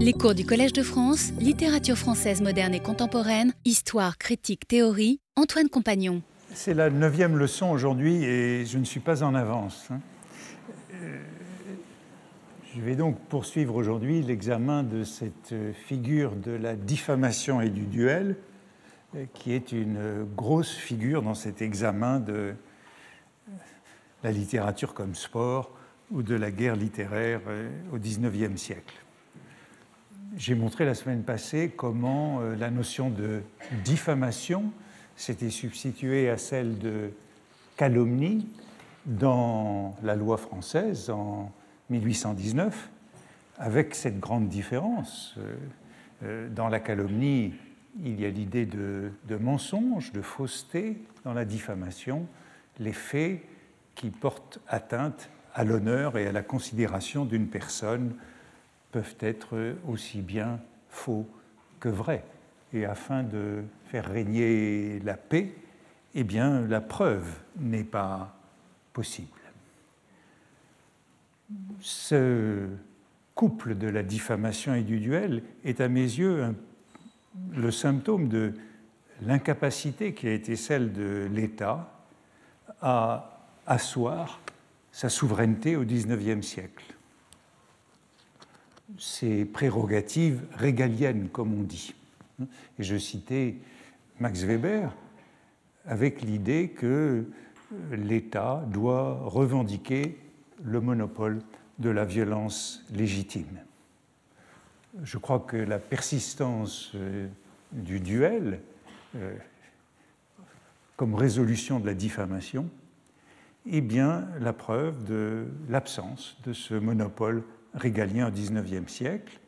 Les cours du Collège de France, littérature française moderne et contemporaine, histoire, critique, théorie, Antoine Compagnon. C'est la neuvième leçon aujourd'hui et je ne suis pas en avance. hein. Euh, Je vais donc poursuivre aujourd'hui l'examen de cette figure de la diffamation et du duel, euh, qui est une grosse figure dans cet examen de la littérature comme sport ou de la guerre littéraire euh, au XIXe siècle. J'ai montré la semaine passée comment euh, la notion de diffamation s'était substituée à celle de calomnie dans la loi française en 1819, avec cette grande différence. Euh, euh, Dans la calomnie, il y a l'idée de, de mensonge, de fausseté. Dans la diffamation, les faits qui portent atteinte à l'honneur et à la considération d'une personne peuvent être aussi bien faux que vrais. Et afin de faire régner la paix, eh bien, la preuve n'est pas possible. Ce couple de la diffamation et du duel est à mes yeux le symptôme de l'incapacité qui a été celle de l'État à asseoir sa souveraineté au XIXe siècle. Ses prérogatives régaliennes, comme on dit. Et je citais Max Weber avec l'idée que l'État doit revendiquer le monopole de la violence légitime. Je crois que la persistance euh, du duel euh, comme résolution de la diffamation est bien la preuve de l'absence de ce monopole régalien au XIXe siècle.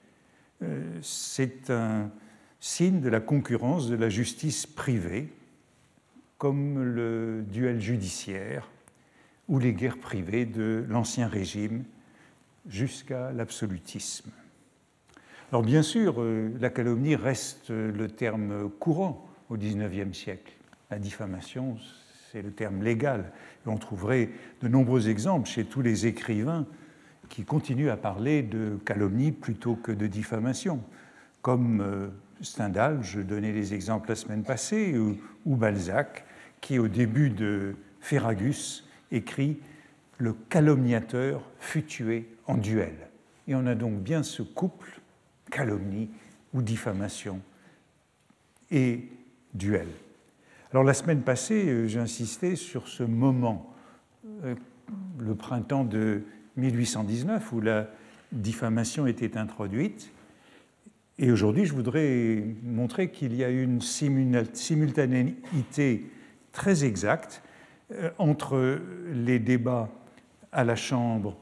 Euh, C'est un signe de la concurrence de la justice privée, comme le duel judiciaire ou les guerres privées de l'Ancien Régime jusqu'à l'absolutisme. Alors bien sûr, euh, la calomnie reste le terme courant au XIXe siècle. La diffamation, c'est le terme légal. Et on trouverait de nombreux exemples chez tous les écrivains qui continuent à parler de calomnie plutôt que de diffamation, comme euh, Stendhal, je donnais les exemples la semaine passée, ou, ou Balzac, qui au début de Ferragus écrit Le calomniateur fut tué en duel. Et on a donc bien ce couple, calomnie ou diffamation, et duel. Alors la semaine passée, euh, j'ai insisté sur ce moment, euh, le printemps de 1819, où la diffamation était introduite. Et aujourd'hui, je voudrais montrer qu'il y a une simultanéité très exacte euh, entre les débats à la Chambre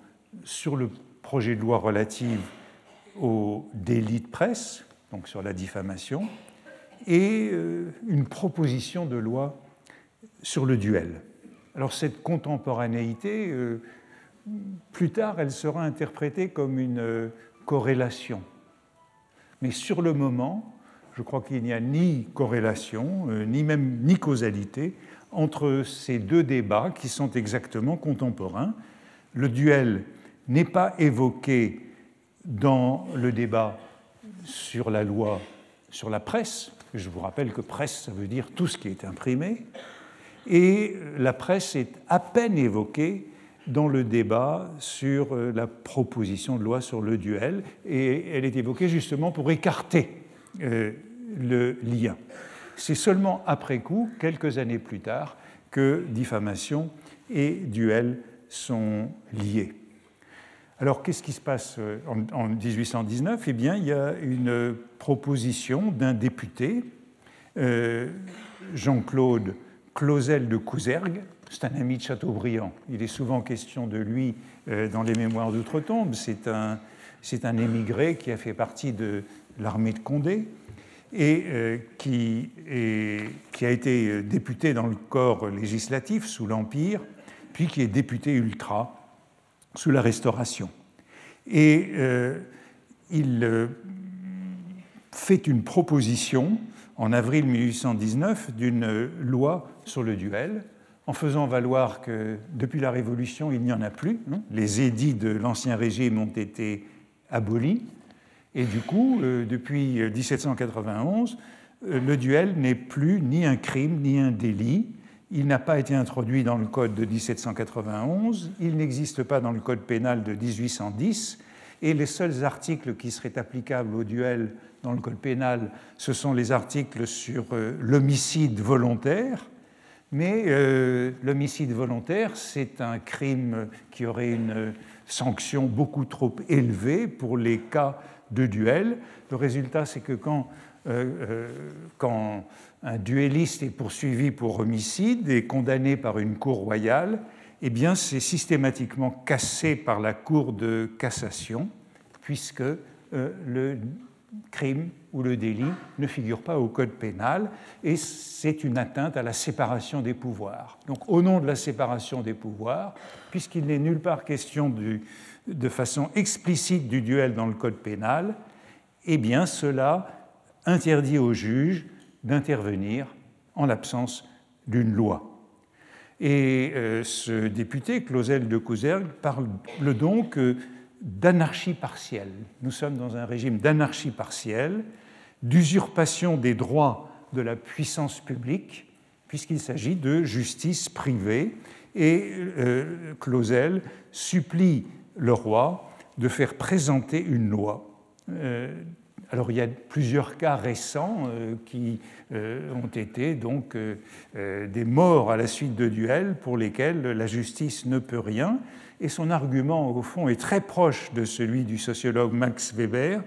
sur le projet de loi relative au délit de presse, donc sur la diffamation, et euh, une proposition de loi sur le duel. Alors cette contemporanéité, euh, plus tard, elle sera interprétée comme une euh, corrélation. Mais sur le moment, je crois qu'il n'y a ni corrélation, euh, ni même ni causalité entre ces deux débats qui sont exactement contemporains. Le duel n'est pas évoqué dans le débat sur la loi sur la presse. Je vous rappelle que presse, ça veut dire tout ce qui est imprimé. Et la presse est à peine évoquée dans le débat sur euh, la proposition de loi sur le duel, et elle est évoquée justement pour écarter euh, le lien. C'est seulement après coup, quelques années plus tard, que diffamation et duel sont liés. Alors, qu'est-ce qui se passe euh, en, en 1819 Eh bien, il y a une proposition d'un député, Jean-Claude Clausel de Couzergues. C'est un ami de Chateaubriand. Il est souvent question de lui euh, dans les Mémoires d'outre-tombe. C'est un, émigré qui a fait partie de l'armée de Condé et euh, qui, est- a été euh, député dans le corps législatif sous l'Empire, puis qui est député ultra sous la Restauration. Et il fait une proposition en avril 1819 d'une loi sur le duel, en faisant valoir que depuis la Révolution, il n'y en a plus. hein. Les édits de l'Ancien Régime ont été abolis. Et du coup, depuis 1791, le duel n'est plus ni un crime ni un délit. Il n'a pas été introduit dans le Code de 1791, il n'existe pas dans le Code pénal de 1810, et les seuls articles qui seraient applicables au duel dans le Code pénal, ce sont les articles sur euh, l'homicide volontaire. Mais euh, l'homicide volontaire, c'est un crime qui aurait une sanction beaucoup trop élevée pour les cas de duel. Le résultat, c'est que quand, euh, quand un duelliste est poursuivi pour homicide et condamné par une cour royale, eh bien, c'est systématiquement cassé par la Cour de cassation, puisque le crime ou le délit ne figure pas au code pénal et c'est une atteinte à la séparation des pouvoirs. Donc au nom de la séparation des pouvoirs, puisqu'il n'est nulle part question de façon explicite du duel dans le code pénal, eh bien cela interdit au juge d'intervenir en l'absence d'une loi. Et euh, ce député, Clausel de Cousergue, parle donc euh, d'anarchie partielle. Nous sommes dans un régime d'anarchie partielle, d'usurpation des droits de la puissance publique, puisqu'il s'agit de justice privée. Et euh, Clausel supplie le roi de faire présenter une loi. Euh, alors il y a plusieurs cas récents euh, qui ont été donc des morts à la suite de duels pour lesquels la justice ne peut rien et son argument, au fond, est très proche de celui du sociologue Max Weber,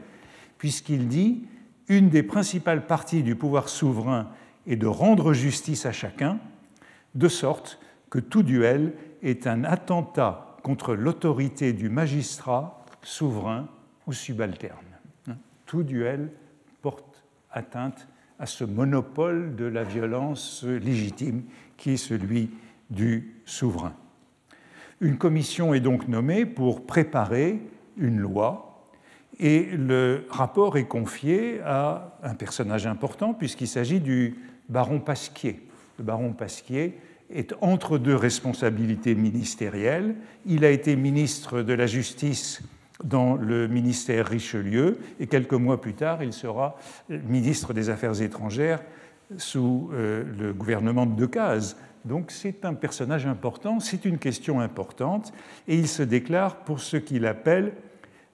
puisqu'il dit Une des principales parties du pouvoir souverain est de rendre justice à chacun, de sorte que tout duel est un attentat contre l'autorité du magistrat, souverain ou subalterne. Tout duel porte atteinte à ce monopole de la violence légitime qui est celui du souverain. Une commission est donc nommée pour préparer une loi et le rapport est confié à un personnage important puisqu'il s'agit du baron Pasquier. Le baron Pasquier est entre deux responsabilités ministérielles. Il a été ministre de la Justice dans le ministère Richelieu et quelques mois plus tard, il sera ministre des Affaires étrangères sous euh, le gouvernement de Decazes. Donc c'est un personnage important, c'est une question importante, et il se déclare pour ce qu'il appelle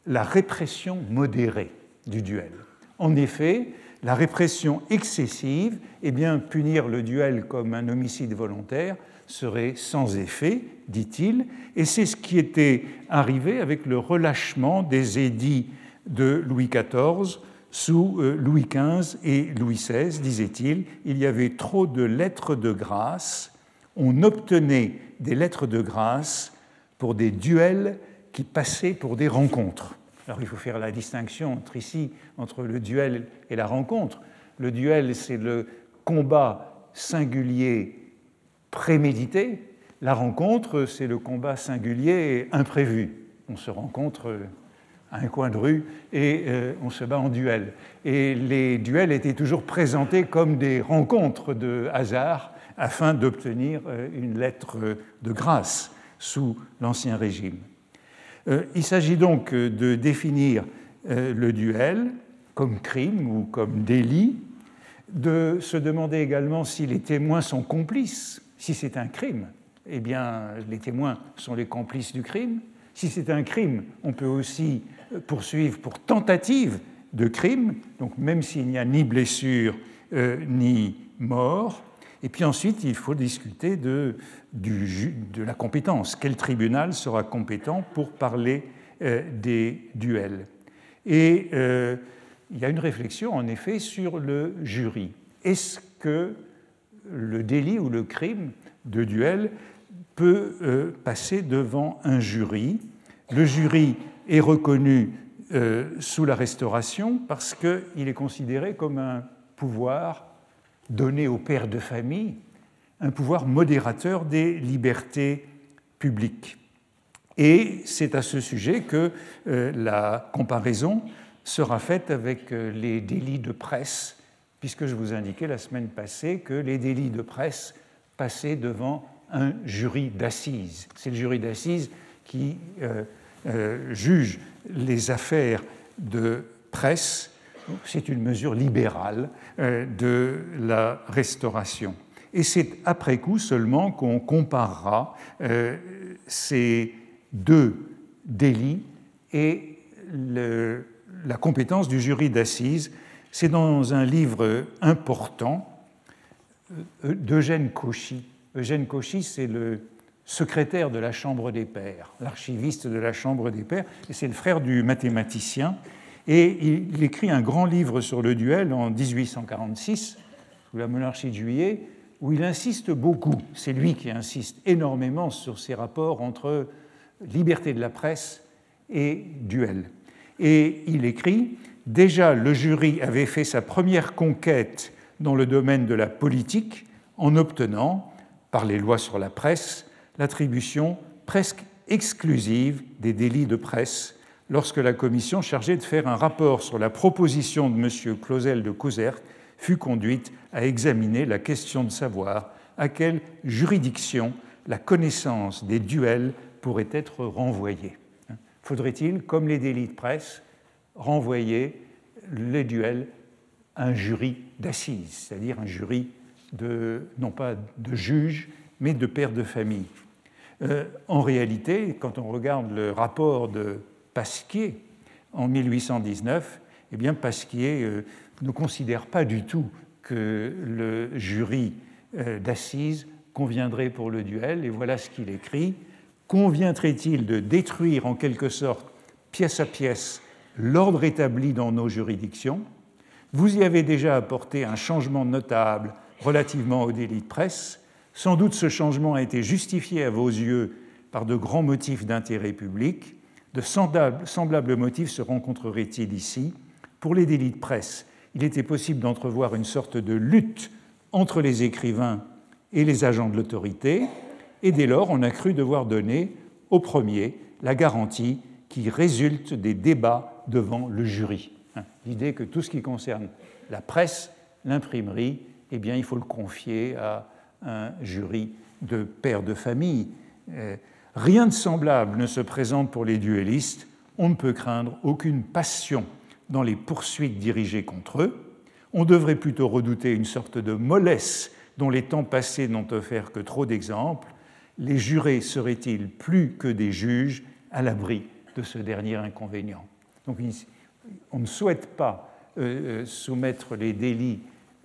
la répression modérée du duel. En effet, la répression excessive, eh bien, punir le duel comme un homicide volontaire serait sans effet, dit-il, et c'est ce qui était arrivé avec le relâchement des édits de Louis XIV sous euh, Louis XV et Louis XVI, disait-il. Il y avait trop de lettres de grâce on obtenait des lettres de grâce pour des duels qui passaient pour des rencontres. Alors il faut faire la distinction entre ici entre le duel et la rencontre. Le duel, c'est le combat singulier prémédité. La rencontre, c'est le combat singulier imprévu. On se rencontre à un coin de rue et euh, on se bat en duel. Et les duels étaient toujours présentés comme des rencontres de hasard afin d'obtenir euh, une lettre de grâce sous l'Ancien Régime. Euh, il s'agit donc de définir euh, le duel comme crime ou comme délit, de se demander également si les témoins sont complices. Si c'est un crime, eh bien, les témoins sont les complices du crime. Si c'est un crime, on peut aussi poursuivre pour tentative de crime, donc même s'il n'y a ni blessure ni mort. Et puis ensuite, il faut discuter de, la compétence. Quel tribunal sera compétent pour parler euh, des duels? Et euh, il y a une réflexion, en effet, sur le jury. Est-ce que le délit ou le crime de duel peut euh, passer devant un jury? Le jury est reconnu sous la Restauration parce qu'il est considéré comme un pouvoir donner au père de famille un pouvoir modérateur des libertés publiques. Et c'est à ce sujet que euh, la comparaison sera faite avec euh, les délits de presse, puisque je vous indiquais la semaine passée que les délits de presse passaient devant un jury d'assises. C'est le jury d'assises qui euh, juge les affaires de presse. C'est une mesure libérale de la Restauration. Et c'est après coup seulement qu'on comparera ces deux délits et la compétence du jury d'assises. C'est dans un livre important d'Eugène Cauchy. Eugène Cauchy, c'est le secrétaire de la Chambre des Pairs, l'archiviste de la Chambre des Pairs, et c'est le frère du mathématicien. Et il écrit un grand livre sur le duel en 1846, sous la monarchie de Juillet, où il insiste beaucoup, c'est lui qui insiste énormément sur ces rapports entre liberté de la presse et duel. Et il écrit Déjà, le jury avait fait sa première conquête dans le domaine de la politique en obtenant, par les lois sur la presse, l'attribution presque exclusive des délits de presse lorsque la commission chargée de faire un rapport sur la proposition de M. Clausel de Causert fut conduite à examiner la question de savoir à quelle juridiction la connaissance des duels pourrait être renvoyée. Faudrait-il, comme les délits de presse, renvoyer les duels à un jury d'assises, c'est-à-dire un jury de, non pas de juges, mais de pères de famille? Euh, En réalité, quand on regarde le rapport de Pasquier en 1819, eh bien Pasquier euh, ne considère pas du tout que le jury euh, d'assises conviendrait pour le duel, et voilà ce qu'il écrit. Conviendrait-il de détruire en quelque sorte, pièce à pièce, l'ordre établi dans nos juridictions? Vous y avez déjà apporté un changement notable relativement au délit de presse. Sans doute ce changement a été justifié à vos yeux par de grands motifs d'intérêt public. De semblables motifs se rencontreraient-ils ici? Pour les délits de presse, il était possible d'entrevoir une sorte de lutte entre les écrivains et les agents de l'autorité, et dès lors on a cru devoir donner au premier la garantie qui résulte des débats devant le jury. Hein, l'idée que tout ce qui concerne la presse, l'imprimerie, eh bien, il faut le confier à un jury de pères de famille. Rien de semblable ne se présente pour les duellistes. On ne peut craindre aucune passion dans les poursuites dirigées contre eux. On devrait plutôt redouter une sorte de mollesse dont les temps passés n'ont offert que trop d'exemples. Les jurés seraient-ils plus que des juges à l'abri de ce dernier inconvénient? Donc, on ne souhaite pas euh, euh, soumettre les délits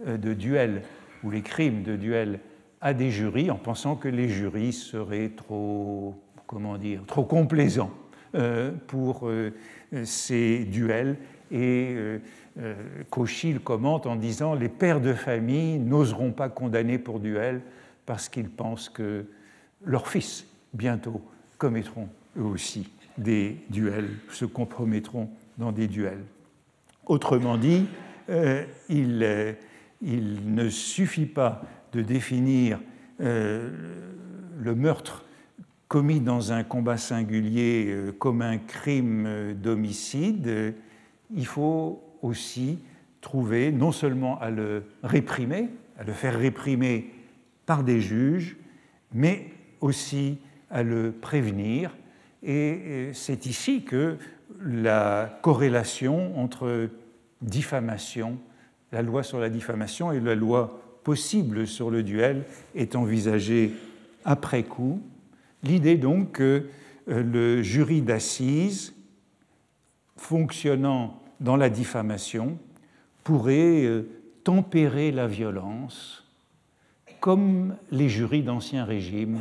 euh, de duel ou les crimes de duel à des jurys en pensant que les jurys seraient trop, comment dire, trop complaisants pour ces duels. Et Cauchy le commente en disant Les pères de famille n'oseront pas condamner pour duel parce qu'ils pensent que leurs fils, bientôt, commettront eux aussi des duels, se compromettront dans des duels. Autrement dit, euh, euh, il, ne suffit pas de définir euh, le meurtre commis dans un combat singulier comme un crime d'homicide, il faut aussi trouver non seulement à le réprimer, à le faire réprimer par des juges, mais aussi à le prévenir. Et c'est ici que la corrélation entre diffamation, la loi sur la diffamation et la loi possible sur le duel est envisagée après coup. L'idée donc que euh, le jury d'assises fonctionnant dans la diffamation pourrait euh, tempérer la violence comme les jurys d'Ancien Régime,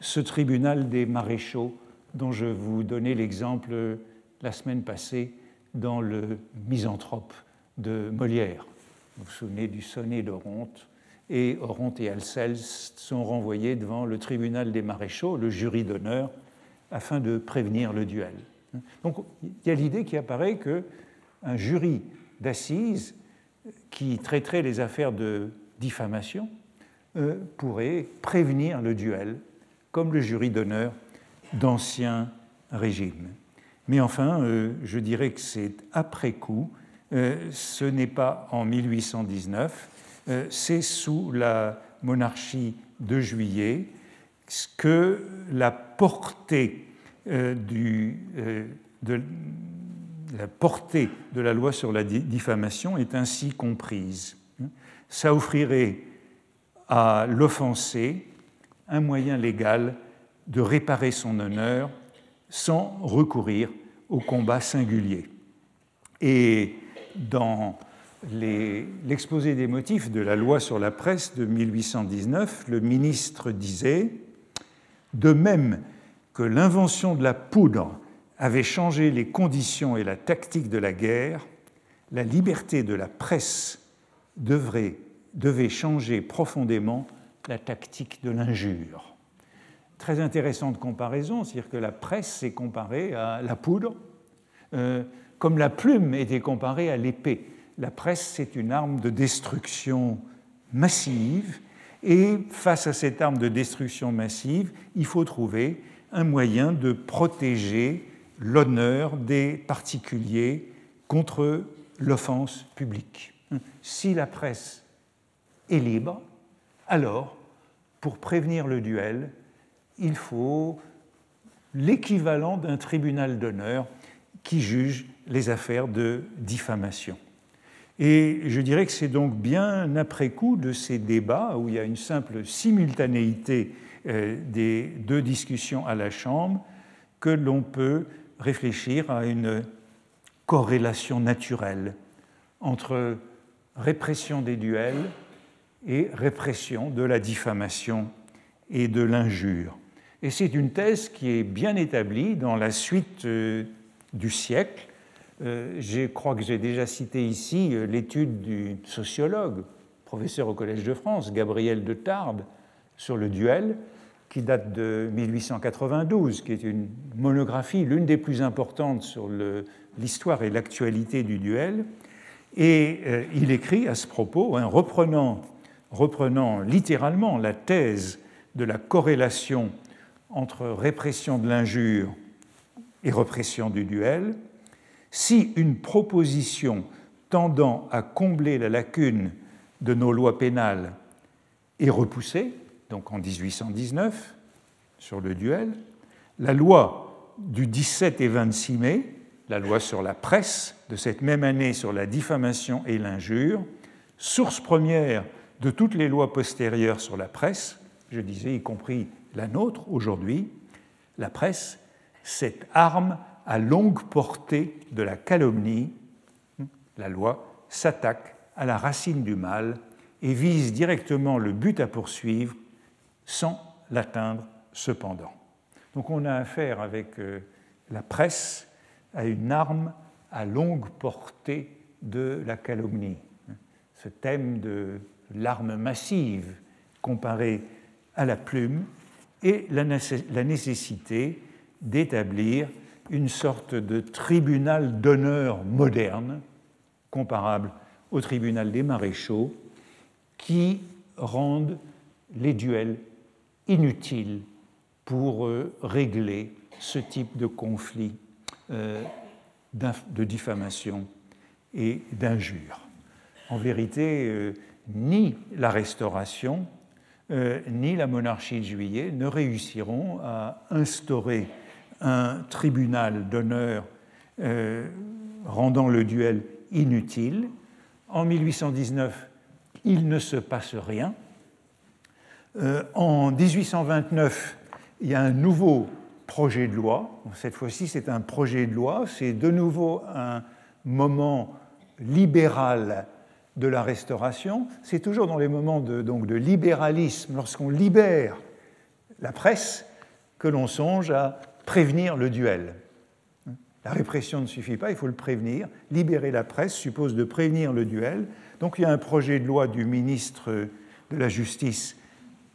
ce tribunal des maréchaux dont je vous donnais l'exemple la semaine passée dans le Misanthrope de Molière. Vous vous souvenez du sonnet d'Oronte et Oronte et Alceste sont renvoyés devant le tribunal des maréchaux, le jury d'honneur, afin de prévenir le duel. Donc il y a l'idée qui apparaît qu'un jury d'assises qui traiterait les affaires de diffamation euh, pourrait prévenir le duel, comme le jury d'honneur d'Ancien Régime. Mais enfin, euh, je dirais que c'est après coup, euh, ce n'est pas en 1819, euh, c'est sous la monarchie de Juillet que la portée du, de la de la loi sur la diffamation est ainsi comprise. Ça offrirait à l'offensé un moyen légal de réparer son honneur sans recourir au combat singulier. Et dans l'exposé des motifs de la loi sur la presse de 1819, le ministre disait De même que l'invention de la poudre avait changé les conditions et la tactique de la guerre, la liberté de la presse devrait, devait changer profondément la tactique de l'injure. Très intéressante comparaison, c'est-à-dire que la presse s'est comparée à la poudre, euh, comme la plume était comparée à l'épée. La presse, c'est une arme de destruction massive, et face à cette arme de destruction massive, il faut trouver un moyen de protéger l'honneur des particuliers contre l'offense publique. Si la presse est libre, alors, pour prévenir le duel, il faut l'équivalent d'un tribunal d'honneur qui juge les affaires de diffamation. Et je dirais que c'est donc bien après coup de ces débats, où il y a une simple simultanéité euh, des deux discussions à la Chambre, que l'on peut réfléchir à une corrélation naturelle entre répression des duels et répression de la diffamation et de l'injure. Et c'est une thèse qui est bien établie dans la suite euh, du siècle. Euh, je crois que j'ai déjà cité ici euh, l'étude du sociologue, professeur au Collège de France, Gabriel de Tarbes, sur le duel, qui date de 1892, qui est une monographie, l'une des plus importantes sur l'histoire et l'actualité du duel. Et il écrit à ce propos, hein, reprenant reprenant littéralement la thèse de la corrélation entre répression de l'injure et répression du duel, si une proposition tendant à combler la lacune de nos lois pénales est repoussée, donc en 1819, sur le duel, la loi du 17 et 26 mai, la loi sur la presse de cette même année sur la diffamation et l'injure, source première de toutes les lois postérieures sur la presse, je disais y compris la nôtre aujourd'hui, la presse, cette arme à longue portée de la calomnie, la loi s'attaque à la racine du mal et vise directement le but à poursuivre sans l'atteindre cependant. Donc on a affaire avec euh, la presse à une arme à longue portée de la calomnie. Ce thème de l'arme massive comparée à la plume et la nécessité d'établir une sorte de tribunal d'honneur moderne, comparable au tribunal des maréchaux, qui rendent les duels inutiles pour euh, régler ce type de conflit euh, de diffamation et d'injure. En vérité, euh, ni la Restauration, ni la monarchie de juillet ne réussiront à instaurer un tribunal d'honneur euh, rendant le duel inutile. En 1819, il ne se passe rien. Euh, en 1829, il y a un nouveau projet de loi. Cette fois-ci, c'est un projet de loi. C'est de nouveau un moment libéral de la Restauration, c'est toujours dans les moments de, donc, de libéralisme, lorsqu'on libère la presse, que l'on songe à prévenir le duel. La répression ne suffit pas, il faut le prévenir. Libérer la presse suppose de prévenir le duel. Donc il y a un projet de loi du ministre de la Justice,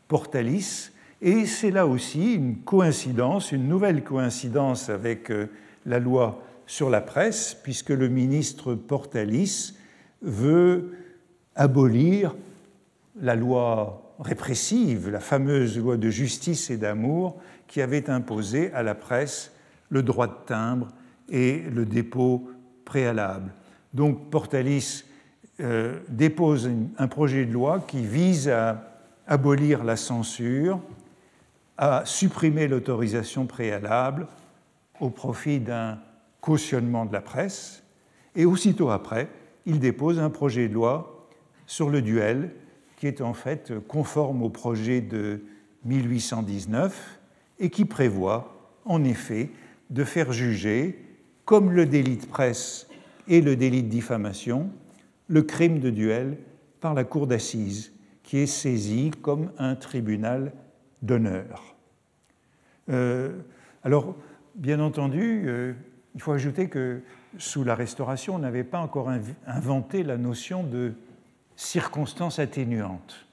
Portalis, et c'est là aussi une coïncidence, une nouvelle coïncidence avec euh, la loi sur la presse, puisque le ministre Portalis veut abolir la loi répressive, la fameuse loi de justice et d'amour qui avait imposé à la presse le droit de timbre et le dépôt préalable. Donc Portalis euh, dépose un projet de loi qui vise à abolir la censure, à supprimer l'autorisation préalable au profit d'un cautionnement de la presse, et aussitôt après, il dépose un projet de loi sur le duel qui est en fait conforme au projet de 1819 et qui prévoit en effet de faire juger, comme le délit de presse et le délit de diffamation, le crime de duel par la cour d'assises, qui est saisie comme un tribunal d'honneur. Euh, alors, bien entendu, euh, il faut ajouter que sous la Restauration, on n'avait pas encore inventé la notion de circonstance atténuante.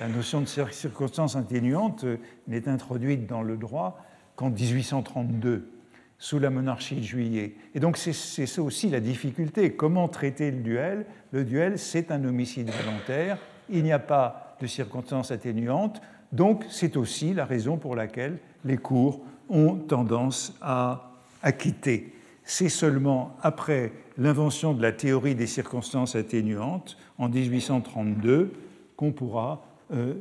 La notion de circonstance atténuante euh, n'est introduite dans le droit qu'en 1832, sous la monarchie de juillet. Et donc c'est ça aussi la difficulté. Comment traiter le duel? Le duel, c'est un homicide volontaire. Il n'y a pas de circonstance atténuante. Donc c'est aussi la raison pour laquelle les cours ont tendance à acquitter. C'est seulement après l'invention de la théorie des circonstances atténuantes en 1832 qu'on pourra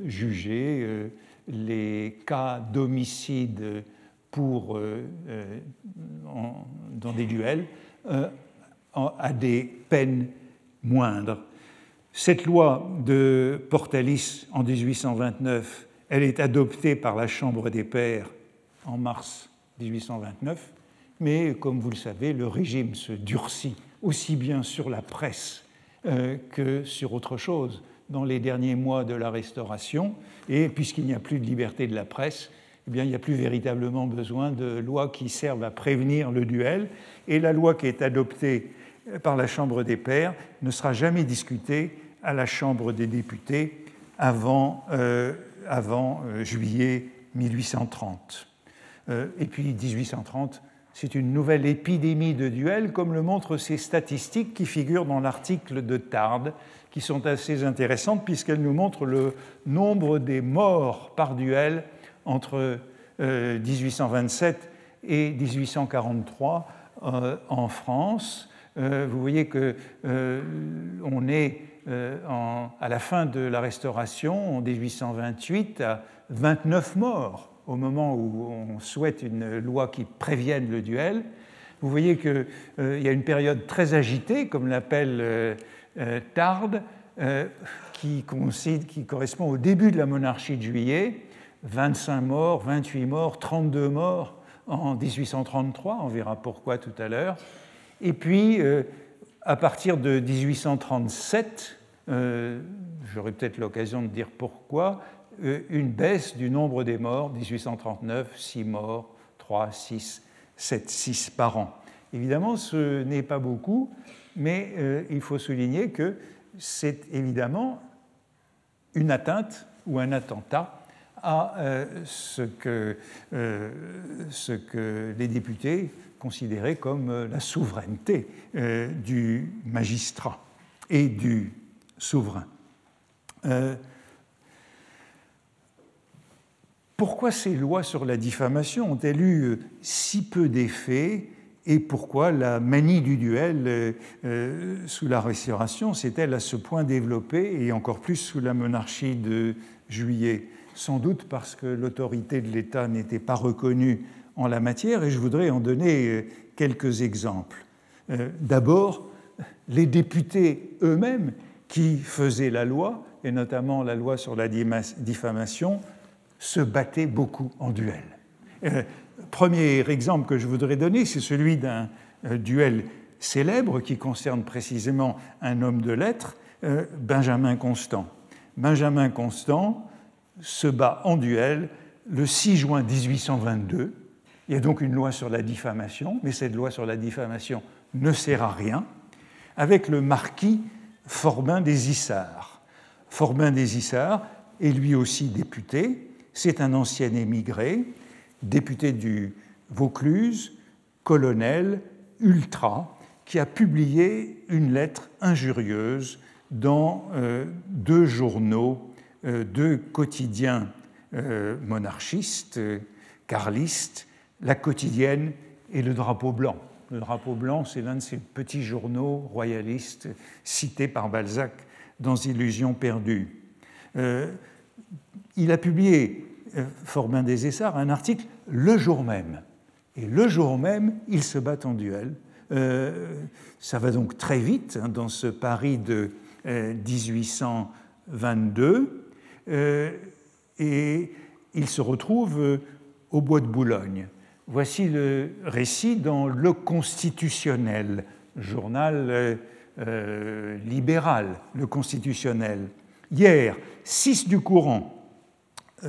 juger euh, les cas d'homicide pour, euh, dans des duels à des peines moindres. Cette loi de Portalis en 1829, elle est adoptée par la Chambre des Pairs en mars 1829, mais comme vous le savez, le régime se durcit aussi bien sur la presse euh, que sur autre chose dans les derniers mois de la Restauration, et puisqu'il n'y a plus de liberté de la presse, eh il n'y a plus véritablement besoin de lois qui servent à prévenir le duel, et la loi qui est adoptée par la Chambre des Pairs ne sera jamais discutée à la Chambre des députés avant, euh, avant euh, juillet 1830. et puis 1830, c'est une nouvelle épidémie de duels, comme le montrent ces statistiques qui figurent dans l'article de Tard, qui sont assez intéressantes puisqu'elles nous montrent le nombre des morts par duel entre 1827 euh, et 1843 euh, en France. Euh, vous voyez que on est à la fin de la Restauration, en 1828, à 29 morts au moment où on souhaite une loi qui prévienne le duel. Vous voyez qu'il euh, y a une période très agitée, comme l'appelle Tarde, qui, qui, correspond au début de la monarchie de juillet. 25 morts, 28 morts, 32 morts en 1833, on verra pourquoi tout à l'heure. Et puis, à partir de 1837, j'aurai peut-être l'occasion de dire pourquoi, euh, une baisse du nombre des morts, 1839, 6 morts, 3, 6, 7, 6 par an. Évidemment, ce n'est pas beaucoup, mais euh, il faut souligner que c'est évidemment une atteinte ou un attentat à euh, ce, que, ce, que, les députés considéraient comme la souveraineté du magistrat et du souverain. Pourquoi ces lois sur la diffamation ont-elles eu euh, si peu d'effets et pourquoi la manie du duel euh, euh, sous la Restauration s'est-elle à ce point développée et encore plus sous la monarchie de Juillet? Sans doute parce que l'autorité de l'État n'était pas reconnue en la matière et je voudrais en donner quelques exemples. D'abord, les députés eux-mêmes qui faisaient la loi, et notamment la loi sur la diffamation, se battaient beaucoup en duel. Euh, premier exemple que je voudrais donner, c'est celui d'un euh, duel célèbre qui concerne précisément un homme de lettres, euh, Benjamin Constant. Benjamin Constant se bat en duel le 6 juin 1822. Il y a donc une loi sur la diffamation, mais cette loi sur la diffamation ne sert à rien, avec le marquis Forbin des Issards. Forbin des Issards est lui aussi député, c'est un ancien émigré, député du Vaucluse, colonel, ultra, qui a publié une lettre injurieuse dans euh, deux journaux, euh, deux quotidiens euh, monarchistes, carlistes, La Quotidienne et Le Drapeau Blanc. Le Drapeau Blanc, c'est l'un de ces petits journaux royalistes cités par Balzac dans Illusions perdues. il a publié Forbin des Essarts un article le jour même. Et le jour même, ils se battent en duel ça va donc très vite hein, dans ce Paris de 1822. et il se retrouve au bois de Boulogne. Voici le récit dans Le Constitutionnel, journal euh, libéral, Le Constitutionnel. Hier, 6 du courant, euh,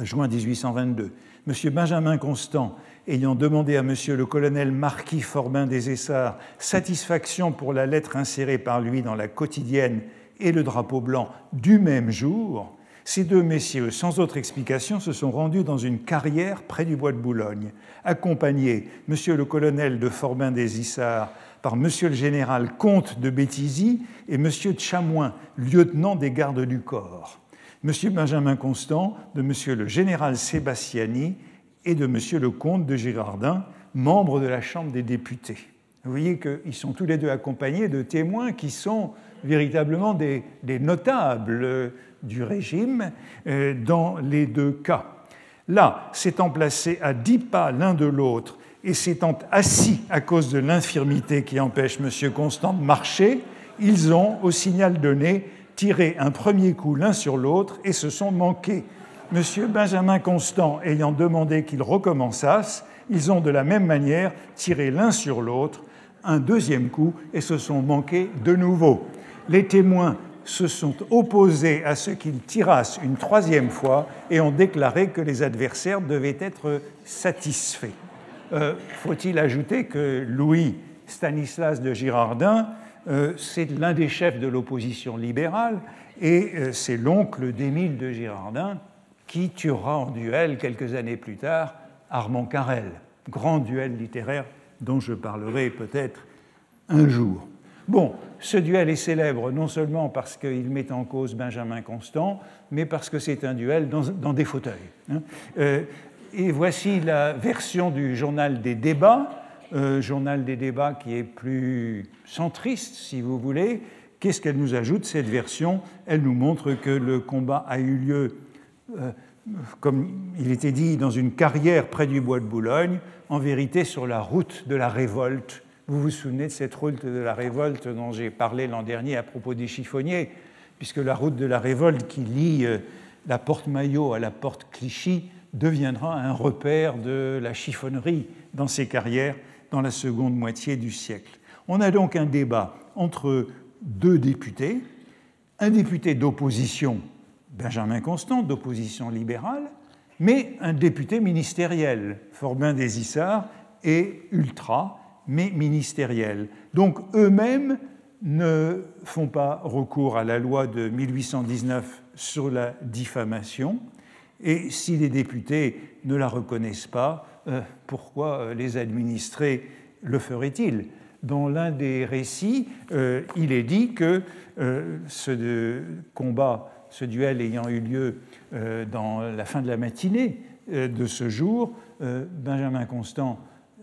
juin 1822, M. Benjamin Constant, ayant demandé à M. le colonel Marquis Forbin des Essarts satisfaction pour la lettre insérée par lui dans la quotidienne et le drapeau blanc du même jour, ces deux messieurs, sans autre explication, se sont rendus dans une carrière près du bois de Boulogne, accompagnés, monsieur le colonel de Forbin des Issards, par monsieur le général comte de Béthisy et monsieur de Chamoin, lieutenant des gardes du corps, monsieur Benjamin Constant, de monsieur le général Sébastiani et de monsieur le comte de Girardin, membre de la Chambre des députés. Vous voyez qu'ils sont tous les deux accompagnés de témoins qui sont véritablement des, notables du régime euh, dans les deux cas. Là, s'étant placés à dix pas l'un de l'autre et s'étant assis à cause de l'infirmité qui empêche M. Constant de marcher, ils ont, au signal donné, tiré un premier coup l'un sur l'autre et se sont manqués. M. Benjamin Constant ayant demandé qu'ils recommençassent, ils ont de la même manière tiré l'un sur l'autre un deuxième coup et se sont manqués de nouveau. Les témoins se sont opposés à ce qu'ils tirassent une troisième fois et ont déclaré que les adversaires devaient être satisfaits. Euh, faut-il ajouter que Louis Stanislas de Girardin, c'est l'un des chefs de l'opposition libérale et euh, c'est l'oncle d'Émile de Girardin qui tuera en duel quelques années plus tard Armand Carrel, grand duel littéraire dont je parlerai peut-être un jour. Bon, ce duel est célèbre non seulement parce qu'il met en cause Benjamin Constant, mais parce que c'est un duel dans, des fauteuils. Hein. Euh, et voici la version du journal des débats, euh, journal des débats qui est plus centriste, si vous voulez. Qu'est-ce qu'elle nous ajoute, cette version? Elle nous montre que le combat a eu lieu, euh, comme il était dit, dans une carrière près du bois de Boulogne, en vérité sur la route de la révolte. Vous vous souvenez de cette route de la révolte dont j'ai parlé l'an dernier à propos des chiffonniers, puisque la route de la révolte qui lie euh, la porte Maillot à la porte Clichy deviendra un repère de la chiffonnerie dans ces carrières dans la seconde moitié du siècle. On a donc un débat entre deux députés, un député d'opposition, Benjamin Constant, d'opposition libérale, mais un député ministériel, Forbin des Issards, et ultra, mais ministériels. Donc eux-mêmes ne font pas recours à la loi de 1819 sur la diffamation, et si les députés ne la reconnaissent pas, pourquoi euh, les administrés le feraient-ils? Dans l'un des récits, euh, il est dit que ce combat, ce duel ayant eu lieu dans la fin de la matinée de ce jour, Benjamin Constant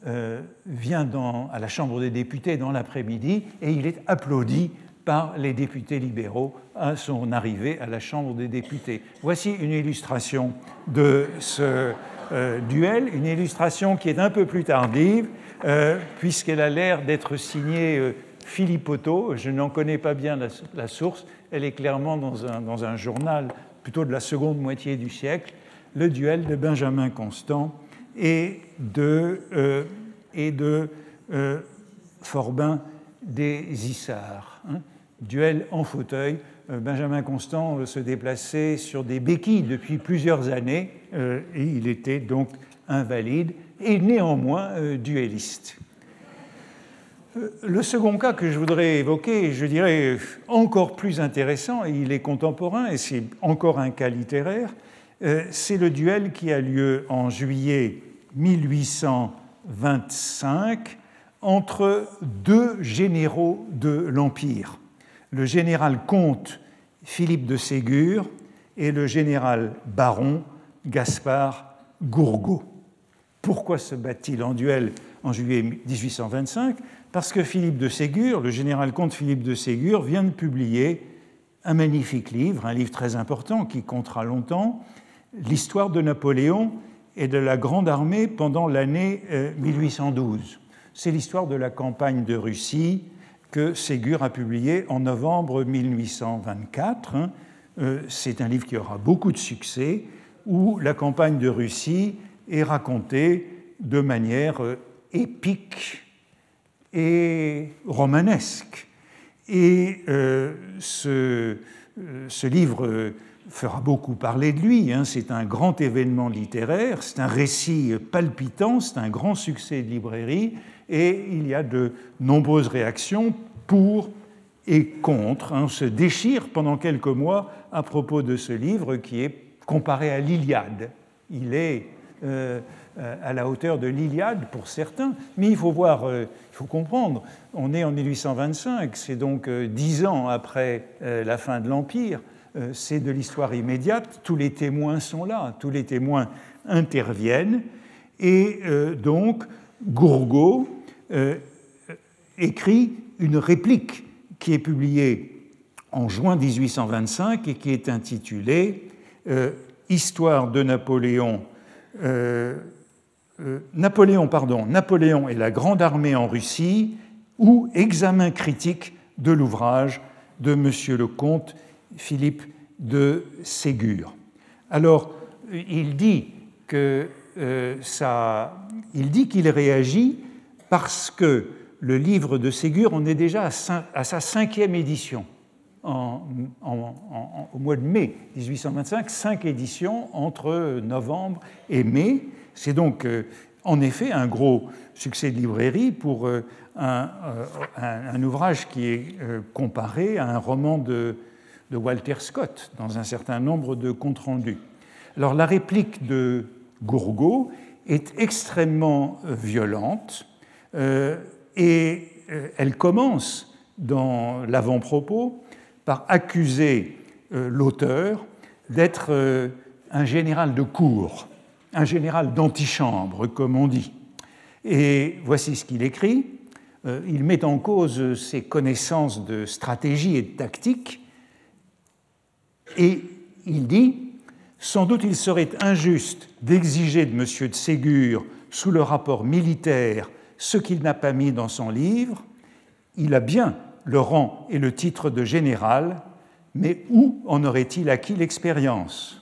euh, vient à la Chambre des députés dans l'après-midi et il est applaudi par les députés libéraux à son arrivée à la Chambre des députés. Voici une illustration de ce euh, duel, une illustration qui est un peu plus tardive, euh, puisqu'elle a l'air d'être signée Philippe Otto. Je n'en connais pas bien la, source, elle est clairement dans un, dans un journal plutôt de la seconde moitié du siècle, le duel de Benjamin Constant et de, euh, et de euh, Forbin des Issards. Hein. Duel en fauteuil. Euh, Benjamin Constant se déplaçait sur des béquilles depuis plusieurs années et il était donc invalide et néanmoins duelliste. Le second cas que je voudrais évoquer, je dirais encore plus intéressant, et il est contemporain, et c'est encore un cas littéraire, c'est le duel qui a lieu en juillet 1825 entre deux généraux de l'Empire, le général comte Philippe de Ségur et le général baron Gaspard Gourgaud. Pourquoi se bat-il en duel en juillet 1825 Parce que Philippe de Ségur, le général comte Philippe de Ségur, vient de publier un magnifique livre, un livre très important qui comptera longtemps, l'histoire de Napoléon et de la Grande Armée pendant l'année 1812. Euh, c'est l'histoire de la campagne de Russie que Ségur a publiée en novembre 1824. Hein. Euh, c'est un livre qui aura beaucoup de succès, où la campagne de Russie est racontée de manière euh, épique et romanesque. Et euh, ce, ce, livre fera beaucoup parler de lui. Hein. C'est un grand événement littéraire, c'est un récit palpitant, c'est un grand succès de librairie, et il y a de nombreuses réactions pour et contre. On hein. se déchire pendant quelques mois à propos de ce livre qui est comparé à l'Iliade. Il est euh, à la hauteur de l'Iliade pour certains, mais il faut voir, euh, il faut comprendre, on est en 1825, c'est donc euh, dix ans après la fin de l'Empire, c'est de l'histoire immédiate, tous les témoins sont là, tous les témoins interviennent, et donc Gourgaud écrit une réplique qui est publiée en juin 1825 et qui est intitulée Histoire de Napoléon euh, euh, Napoléon, et la Grande Armée en Russie, ou examen critique de l'ouvrage de M. le comte Philippe de Ségur. Alors, il dit que euh, il dit qu'il réagit parce que le livre de Ségur, on est déjà à sa cinquième édition au mois de mai 1825, cinq éditions entre novembre et mai. C'est donc euh, en effet un gros succès de librairie pour euh, euh, un, ouvrage qui est comparé à un roman de, Walter Scott dans un certain nombre de comptes rendus. Alors la réplique de Gourgaud est extrêmement violente et elle commence dans l'avant-propos par accuser euh, l'auteur d'être euh, un général de cour, un général d'antichambre, comme on dit. Et voici ce qu'il écrit. Euh, il met en cause ses connaissances de stratégie et de tactique, et il dit Sans doute il serait injuste d'exiger de M. de Ségur, sous le rapport militaire, ce qu'il n'a pas mis dans son livre. Il a bien le rang et le titre de général, mais où en aurait-il acquis l'expérience?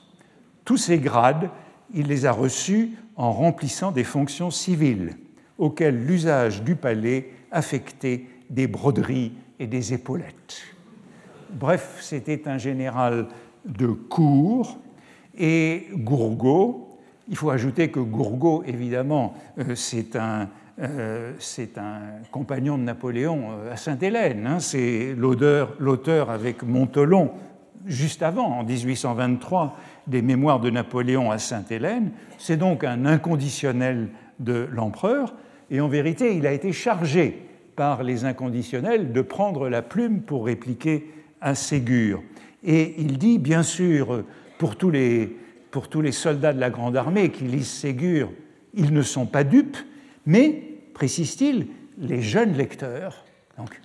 Tous ces grades, il les a reçus en remplissant des fonctions civiles, auxquelles l'usage du palais affectait des broderies et des épaulettes. Bref, c'était un général de cour, et Gourgaud, il faut ajouter que Gourgaud, évidemment, euh, c'est un euh, c'est un compagnon de Napoléon euh, à Sainte-Hélène. Hein. c'est l'auteur avec Montelon, juste avant, en 1823, des Mémoires de Napoléon à Sainte-Hélène. C'est donc un inconditionnel de l'empereur. Et en vérité, il a été chargé par les inconditionnels de prendre la plume pour répliquer à Ségur. Et il dit, bien sûr, pour tous les, pour tous les soldats de la Grande Armée qui lisent Ségur, ils ne sont pas dupes, mais, précise-t-il, les jeunes lecteurs, donc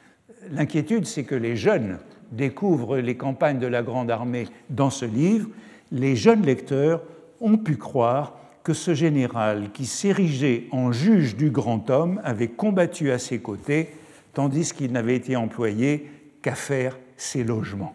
l'inquiétude c'est que les jeunes découvrent les campagnes de la Grande Armée dans ce livre, les jeunes lecteurs ont pu croire que ce général qui s'érigeait en juge du grand homme avait combattu à ses côtés, tandis qu'il n'avait été employé qu'à faire ses logements.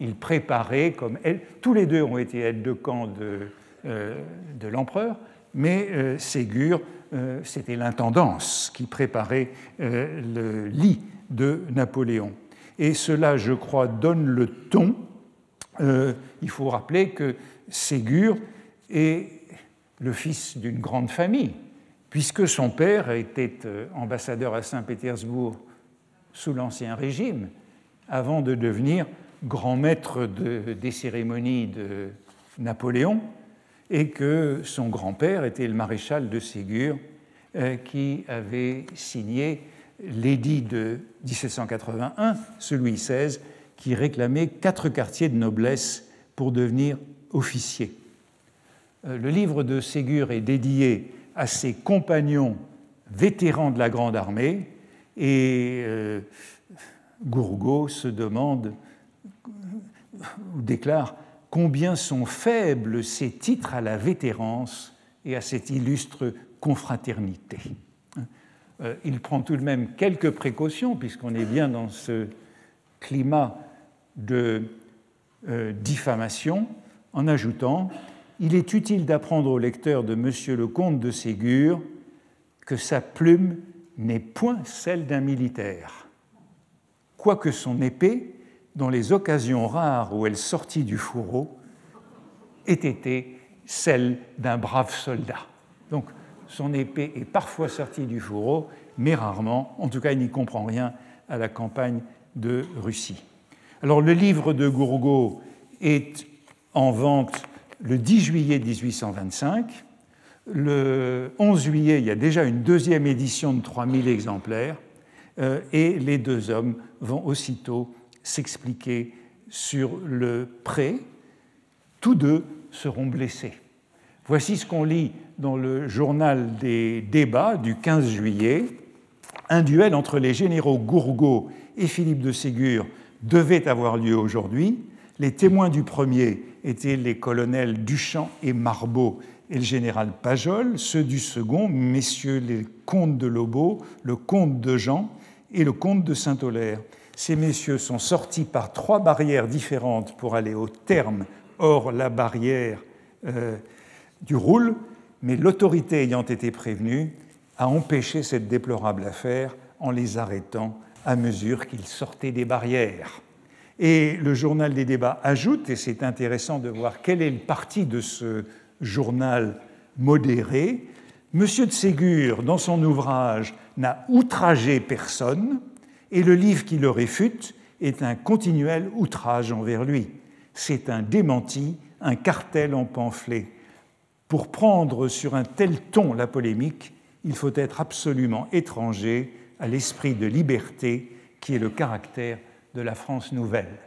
Il préparait, comme elle, tous les deux ont été aides de camp de, euh, de l'empereur, mais euh, Ségur euh, c'était l'intendance qui préparait euh, le lit de Napoléon. Et cela, je crois, donne le ton. Il faut rappeler que Ségur est le fils d'une grande famille, puisque son père était ambassadeur à Saint-Pétersbourg sous l'Ancien Régime, avant de devenir grand maître des cérémonies de Napoléon et que son grand-père était le maréchal de Ségur euh, qui avait signé l'édit de 1781, celui XVI, qui réclamait quatre quartiers de noblesse pour devenir officier. Euh, le livre de Ségur est dédié à ses compagnons vétérans de la Grande Armée et euh, Gourgaud se demande ou déclare combien sont faibles ces titres à la vétérance et à cette illustre confraternité. euh, il prend tout de même quelques précautions, puisqu'on est bien dans ce climat de euh, diffamation, en ajoutant Il est utile d'apprendre au lecteur de M. le comte de Ségur que sa plume n'est point celle d'un militaire, quoique son épée, dans les occasions rares où elle sortit du fourreau, ait été celle d'un brave soldat. Donc son épée est parfois sortie du fourreau, mais rarement, en tout cas il n'y comprend rien à la campagne de Russie. Alors le livre de Gourgaud est en vente le 10 juillet 1825. Le 11 juillet, il y a déjà une deuxième édition de 3000 exemplaires, euh, et les deux hommes vont aussitôt s'expliquer sur le prêt. Tous deux seront blessés. Voici ce qu'on lit dans le journal des débats du 15 juillet. Un duel entre les généraux Gourgaud et Philippe de Ségur devait avoir lieu aujourd'hui. Les témoins du premier étaient les colonels Duchamp et Marbeau et le général Pajol, ceux du second, messieurs les comtes de Lobau, le comte de Jean et le comte de Saint-Aulaire. Ces messieurs sont sortis par trois barrières différentes pour aller au terme, hors la barrière euh, du Roule, mais l'autorité ayant été prévenue a empêché cette déplorable affaire en les arrêtant à mesure qu'ils sortaient des barrières. Et le journal des débats ajoute, et c'est intéressant de voir quel est le parti de ce journal modéré, Monsieur de Ségur, dans son ouvrage, n'a outragé personne, et le livre qui le réfute est un continuel outrage envers lui. C'est un démenti, un cartel en pamphlet. Pour prendre sur un tel ton la polémique, il faut être absolument étranger à l'esprit de liberté qui est le caractère de la France nouvelle.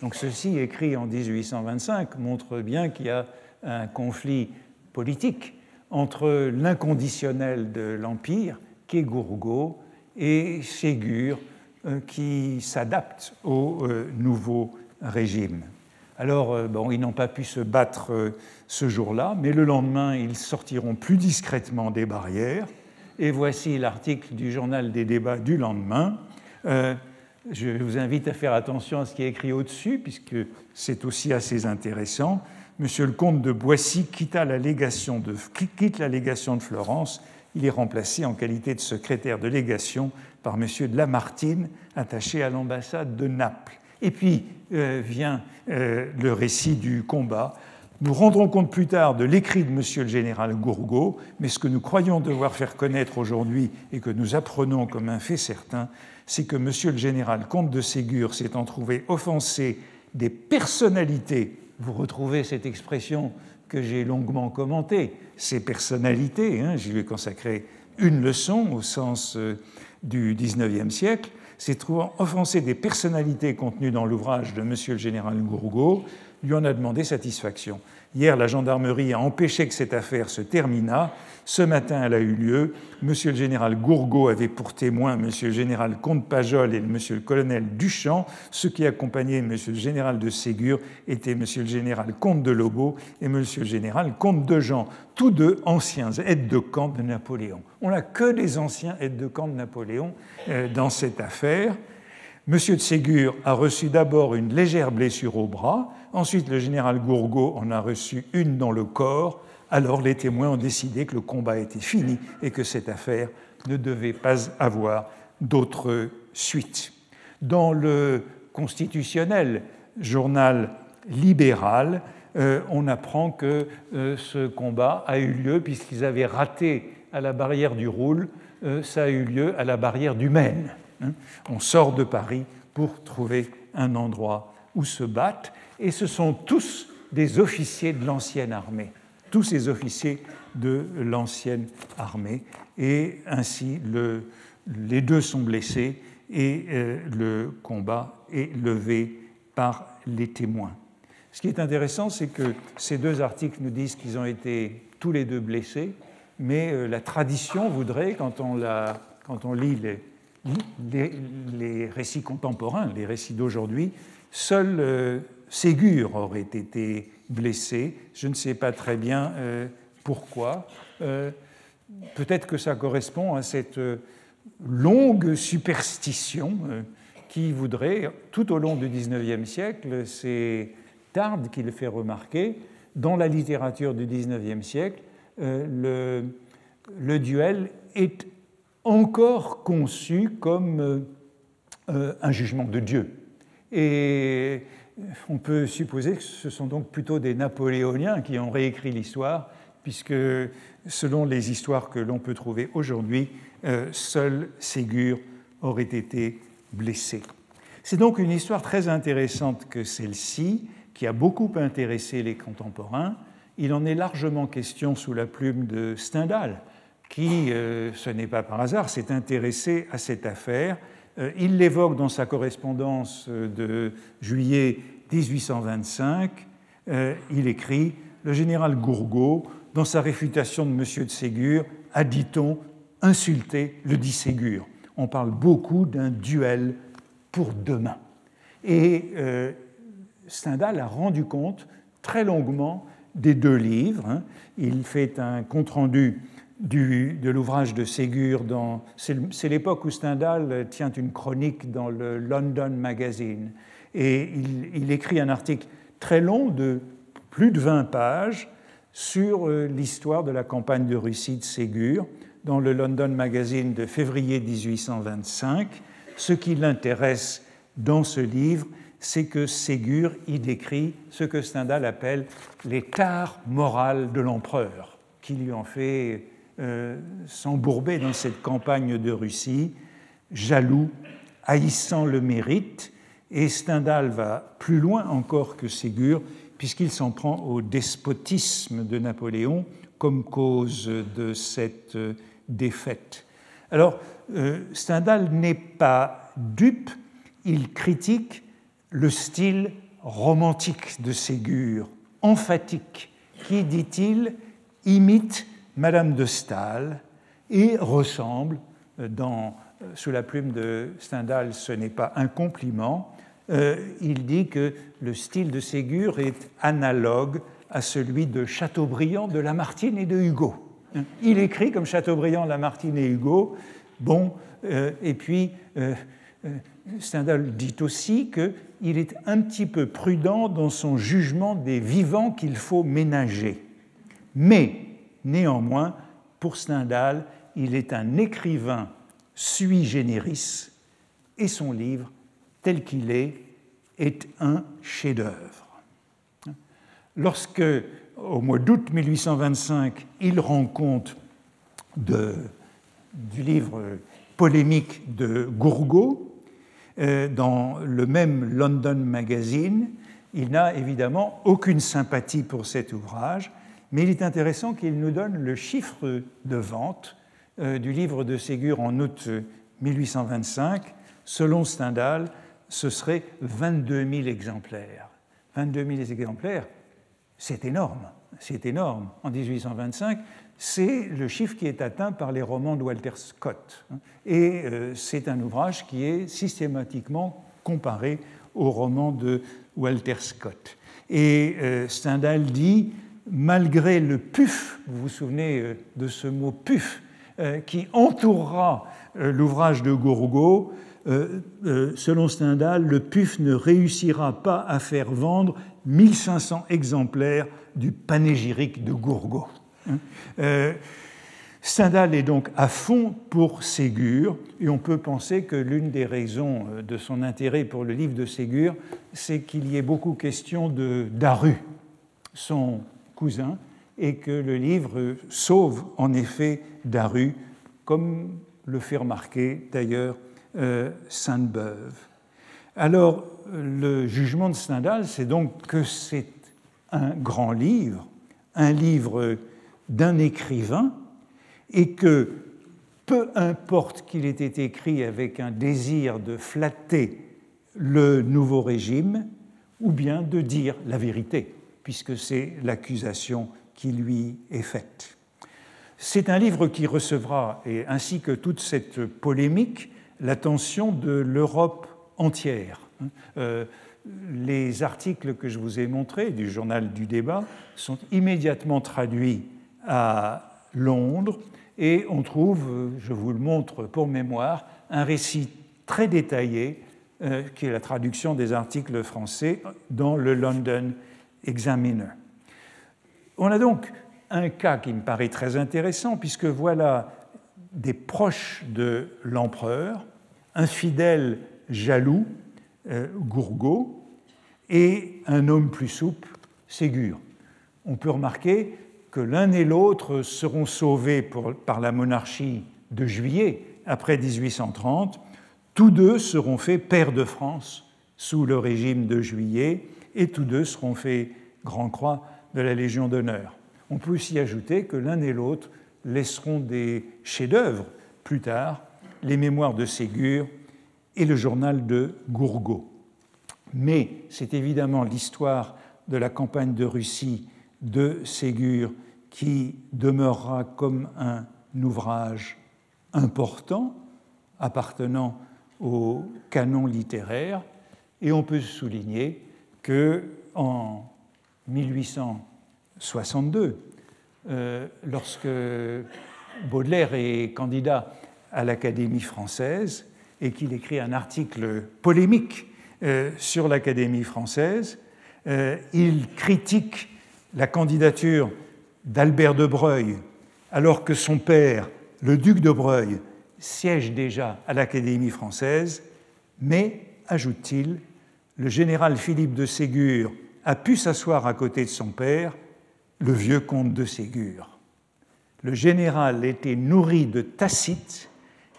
Donc ceci, écrit en 1825, montre bien qu'il y a un conflit politique entre l'inconditionnel de l'Empire, qui Gourgaud, et Ségur, qui s'adapte au euh, nouveau régime. Alors, euh, bon, ils n'ont pas pu se battre ce jour-là, mais le lendemain, ils sortiront plus discrètement des barrières. Et voici l'article du journal des débats du lendemain. je vous invite à faire attention à ce qui est écrit au-dessus, puisque c'est aussi assez intéressant. Monsieur le comte de Boissy quitta la légation de, quitte la légation de Florence. Il est remplacé en qualité de secrétaire de légation par de Lamartine, attaché à l'ambassade de Naples. Et puis euh, vient euh, le récit du combat. Nous rendrons compte plus tard de l'écrit de Monsieur le général Gourgaud, mais ce que nous croyons devoir faire connaître aujourd'hui et que nous apprenons comme un fait certain, c'est que Monsieur le général comte de Ségur s'étant trouvé offensé des personnalités. Vous retrouvez cette expression que j'ai longuement commentée, ces personnalités, hein, j'y ai consacré une leçon au sens euh, du XIXe siècle, c'est trouvant offenser des personnalités contenues dans l'ouvrage de M. le général Gourgaud, lui en a demandé satisfaction. Hier, la gendarmerie a empêché que cette affaire se terminât. Ce matin, elle a eu lieu. Monsieur le général Gourgaud avait pour témoin Monsieur le général Comte Pajol et Monsieur le colonel Duchamp. Ceux qui accompagnaient Monsieur le général de Ségur étaient Monsieur le général Comte de Lobo et Monsieur le général Comte de Jean, tous deux anciens aides de camp de Napoléon. On n'a que des anciens aides de camp de Napoléon euh, dans cette affaire. Monsieur de Ségur a reçu d'abord une légère blessure au bras, ensuite le général Gourgaud en a reçu une dans le corps, alors les témoins ont décidé que le combat était fini et que cette affaire ne devait pas avoir d'autre suite. Dans le constitutionnel journal libéral, euh, on apprend que euh, ce combat a eu lieu, puisqu'ils avaient raté à la barrière du Roule, euh, ça a eu lieu à la barrière du Maine. Hein. On sort de Paris pour trouver un endroit où se battre, et ce sont tous des officiers de l'ancienne armée, tous ces officiers de l'ancienne armée, et ainsi les deux sont blessés et euh, le combat est levé par les témoins. Ce qui est intéressant, c'est que ces deux articles nous disent qu'ils ont été tous les deux blessés, mais euh, la tradition voudrait, quand on, lit les, les, récits contemporains, les récits d'aujourd'hui, seul euh, Ségur aurait été blessé. Je ne sais pas très bien euh, pourquoi. Euh, peut-être que ça correspond à cette longue superstition qui voudrait, tout au long du XIXe siècle, c'est Tard qui le fait remarquer, dans la littérature du XIXe siècle, le, le, duel est encore conçu comme un jugement de Dieu. Et on peut supposer que ce sont donc plutôt des Napoléoniens qui ont réécrit l'histoire, puisque selon les histoires que l'on peut trouver aujourd'hui, euh, seul Ségur aurait été blessé. C'est donc une histoire très intéressante que celle-ci, qui a beaucoup intéressé les contemporains. Il en est largement question sous la plume de Stendhal, qui, euh, ce n'est pas par hasard, s'est intéressé à cette affaire. Euh, il l'évoque dans sa correspondance de juillet 1825, euh, il écrit Le général Gourgaud, dans sa réfutation de M. de Ségur, a, dit-on, insulté le dit Ségur. On parle beaucoup d'un duel pour demain. Et euh, Stendhal a rendu compte très longuement des deux livres. Hein. Il fait un compte-rendu de l'ouvrage de Ségur. C'est l'époque où Stendhal tient une chronique dans le London Magazine. Et il, écrit un article très long de plus de 20 pages sur euh, l'histoire de la campagne de Russie de Ségur dans le London Magazine de février 1825. Ce qui l'intéresse dans ce livre, c'est que Ségur y décrit ce que Stendhal appelle les tares morales de l'empereur, qui lui ont fait euh, s'embourber dans cette campagne de Russie, jaloux, haïssant le mérite, et Stendhal va plus loin encore que Ségur, puisqu'il s'en prend au despotisme de Napoléon comme cause de cette euh, défaite. Alors, euh, Stendhal n'est pas dupe, il critique le style romantique de Ségur, emphatique, qui, dit-il, imite Madame de Staël et ressemble, euh, dans, sous la plume de Stendhal, ce n'est pas un compliment, euh, il dit que le style de Ségur est analogue à celui de Chateaubriand, de Lamartine et de Hugo. Il écrit comme Chateaubriand, Lamartine et Hugo. Bon, euh, et puis euh, Stendhal dit aussi qu'il est un petit peu prudent dans son jugement des vivants qu'il faut ménager. Mais, néanmoins, pour Stendhal, il est un écrivain sui generis et son livre tel qu'il est, est un chef-d'œuvre. Lorsque, au mois d'août 1825, il rend compte du livre polémique de Gourgaud, euh, dans le même London Magazine, il n'a évidemment aucune sympathie pour cet ouvrage, mais il est intéressant qu'il nous donne le chiffre de vente euh, du livre de Ségur en août 1825. Selon Stendhal, ce serait 22 000 exemplaires. 22 000 exemplaires, c'est énorme, c'est énorme. En 1825, c'est le chiffre qui est atteint par les romans de Walter Scott. Et euh, c'est un ouvrage qui est systématiquement comparé aux romans de Walter Scott. Et euh, Stendhal dit, malgré le puf, vous vous souvenez euh, de ce mot puf, qui entourera l'ouvrage de Gourgaud, euh, euh, selon Stendhal, le PUF ne réussira pas à faire vendre 1500 exemplaires du panégyrique de Gourgaud. Hein. Euh, Stendhal est donc à fond pour Ségur, et on peut penser que l'une des raisons de son intérêt pour le livre de Ségur, c'est qu'il y ait beaucoup question de Daru, son et que le livre sauve en effet Daru, comme le fait remarquer d'ailleurs euh, Sainte-Beuve. Alors, le jugement de Stendhal, c'est donc que c'est un grand livre, un livre d'un écrivain, et que peu importe qu'il ait été écrit avec un désir de flatter le nouveau régime, ou bien de dire la vérité, puisque c'est l'accusation qui lui est faite. C'est un livre qui recevra, et ainsi que toute cette polémique, l'attention de l'Europe entière. Euh, les articles que je vous ai montrés du journal du débat sont immédiatement traduits à Londres et on trouve, je vous le montre pour mémoire, un récit très détaillé euh, qui est la traduction des articles français dans le London On a donc un cas qui me paraît très intéressant, puisque voilà des proches de l'empereur, un fidèle jaloux, euh, Gourgaud, et un homme plus souple, Ségur. On peut remarquer que l'un et l'autre seront sauvés par la monarchie de juillet après 1830. Tous deux seront faits pairs de France sous le régime de juillet et tous deux seront faits grand croix de la Légion d'honneur. On peut aussi ajouter que l'un et l'autre laisseront des chefs-d'œuvre plus tard, les mémoires de Ségur et le journal de Gourgaud. Mais c'est évidemment l'histoire de la campagne de Russie de Ségur qui demeurera comme un ouvrage important appartenant au canon littéraire. Et on peut souligner que en 1862, euh, lorsque Baudelaire est candidat à l'Académie française et qu'il écrit un article polémique euh, sur l'Académie française, euh, il critique la candidature d'Albert de Breuil alors que son père, le duc de Breuil, siège déjà à l'Académie française, mais, ajoute-t-il, le général Philippe de Ségur a pu s'asseoir à côté de son père, le vieux comte de Ségur. Le général était nourri de Tacite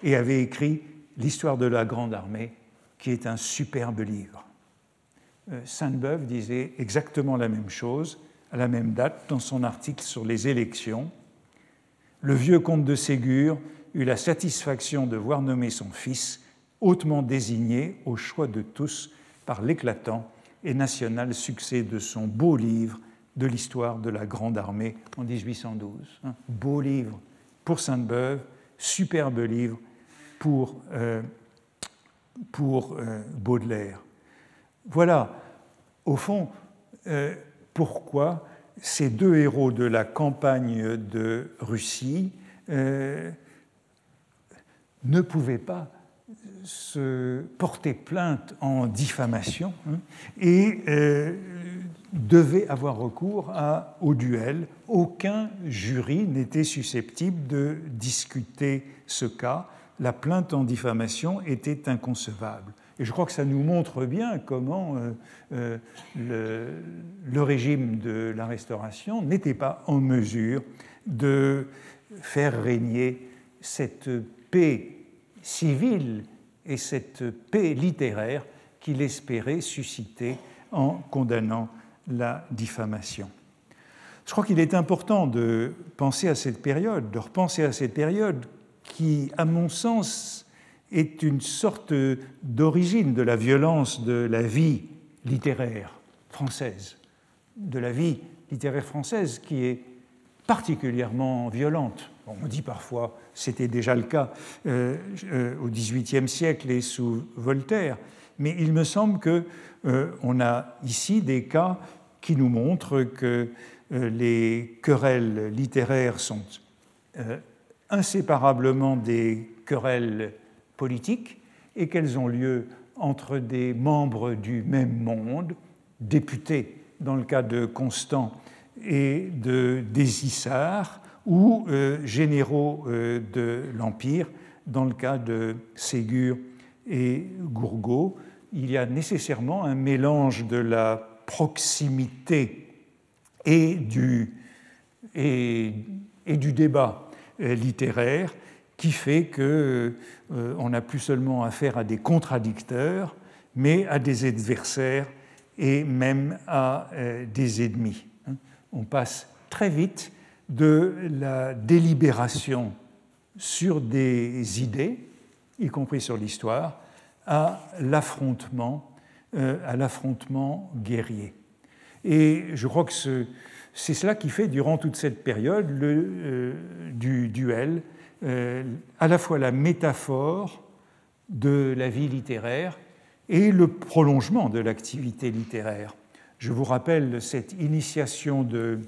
et avait écrit L'histoire de la Grande Armée, qui est un superbe livre. Euh, Sainte-Beuve disait exactement la même chose à la même date dans son article sur les élections. Le vieux comte de Ségur eut la satisfaction de voir nommer son fils, hautement désigné au choix de tous par l'éclatant et national succès de son beau livre de l'histoire de la Grande Armée en 1812. Un beau livre pour Sainte-Beuve, superbe livre pour, euh, euh, Baudelaire. Voilà, au fond, euh, pourquoi ces deux héros de la campagne de Russie ne pouvaient pas se porter plainte en diffamation hein, et euh, devaient avoir recours au duel. Aucun jury n'était susceptible de discuter ce cas. La plainte en diffamation était inconcevable. Et je crois que ça nous montre bien comment euh, euh, le, régime de la Restauration n'était pas en mesure de faire régner cette paix civile et cette paix littéraire qu'il espérait susciter en condamnant la diffamation. Je crois qu'il est important de penser à cette période, de repenser à cette période qui, à mon sens, est une sorte d'origine de la violence de la vie littéraire française, de la vie littéraire française qui est particulièrement violente. On dit parfois, c'était déjà le cas euh, euh, au XVIIIe siècle et sous Voltaire, mais il me semble qu'on euh, a ici des cas qui nous montrent que les querelles littéraires sont inséparablement des querelles politiques et qu'elles ont lieu entre des membres du même monde, députés dans le cas de Constant et de Désissart, ou euh, généraux euh, de l'Empire, dans le cas de Ségur et Gourgaud. Il y a nécessairement un mélange de la proximité et du, et, du débat euh, littéraire qui fait qu'on on n'a plus seulement affaire à des contradicteurs, mais à des adversaires et même à des ennemis on passe très vite de la délibération sur des idées, y compris sur l'histoire, à l'affrontement, euh, à l'affrontement guerrier. Et je crois que c'est cela qui fait, durant toute cette période, euh, du duel, euh, à la fois la métaphore de la vie littéraire et le prolongement de l'activité littéraire. Je vous rappelle cette initiation de,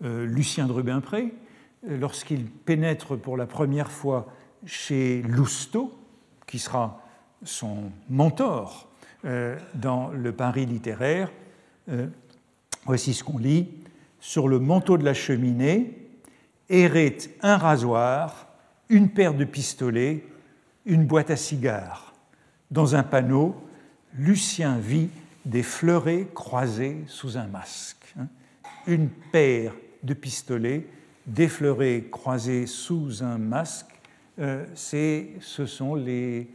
Lucien de Rubempré, lorsqu'il pénètre pour la première fois chez Lousteau, qui sera son mentor euh, dans le Paris littéraire, euh, voici ce qu'on lit. Sur le manteau de la cheminée errait un rasoir, une paire de pistolets, une boîte à cigares. Dans un panneau, Lucien vit des fleurets croisés sous un masque. Hein. Une paire de pistolets, des fleurets croisés sous un masque, euh, ce sont les,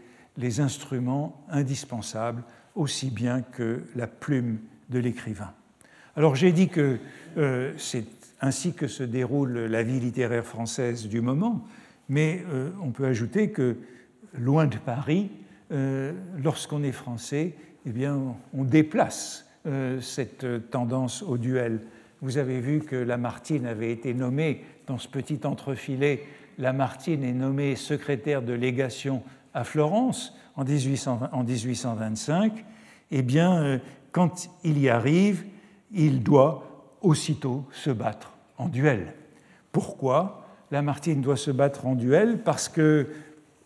instruments indispensables, aussi bien que la plume de l'écrivain. Alors j'ai dit que euh, c'est ainsi que se déroule la vie littéraire française du moment, mais euh, on peut ajouter que loin de Paris, lorsqu'on est français, eh bien, on déplace cette tendance au duel. Vous avez vu que Lamartine avait été nommée dans ce petit entrefilet. Lamartine est nommé secrétaire de légation à Florence en, 1825, eh bien, euh, quand il y arrive, il doit aussitôt se battre en duel. Pourquoi Lamartine doit se battre en duel? Parce que,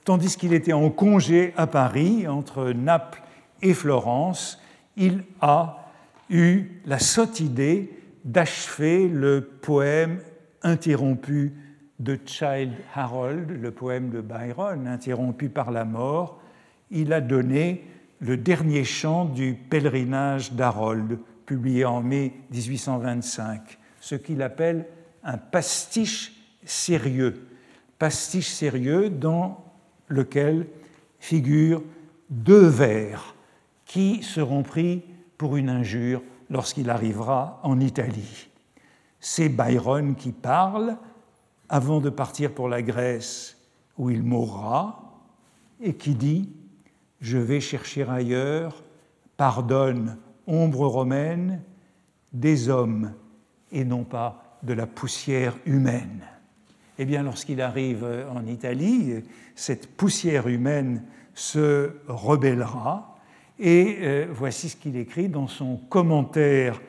tandis qu'il était en congé à Paris, entre Naples et Florence, il a eu la sotte idée d'achever le poème interrompu de Child Harold, le poème de Byron, interrompu par la mort, il a donné le dernier chant du pèlerinage d'Harold, publié en mai 1825, ce qu'il appelle un pastiche sérieux, pastiche sérieux dans lequel figurent deux vers qui seront pris pour une injure lorsqu'il arrivera en Italie. C'est Byron qui parle, avant de partir pour la Grèce où il mourra, et qui dit Je vais chercher ailleurs, pardonne, ombre romaine, des hommes et non pas de la poussière humaine. Eh bien, lorsqu'il arrive en Italie, cette poussière humaine se rebellera, et euh, voici ce qu'il écrit dans son commentaire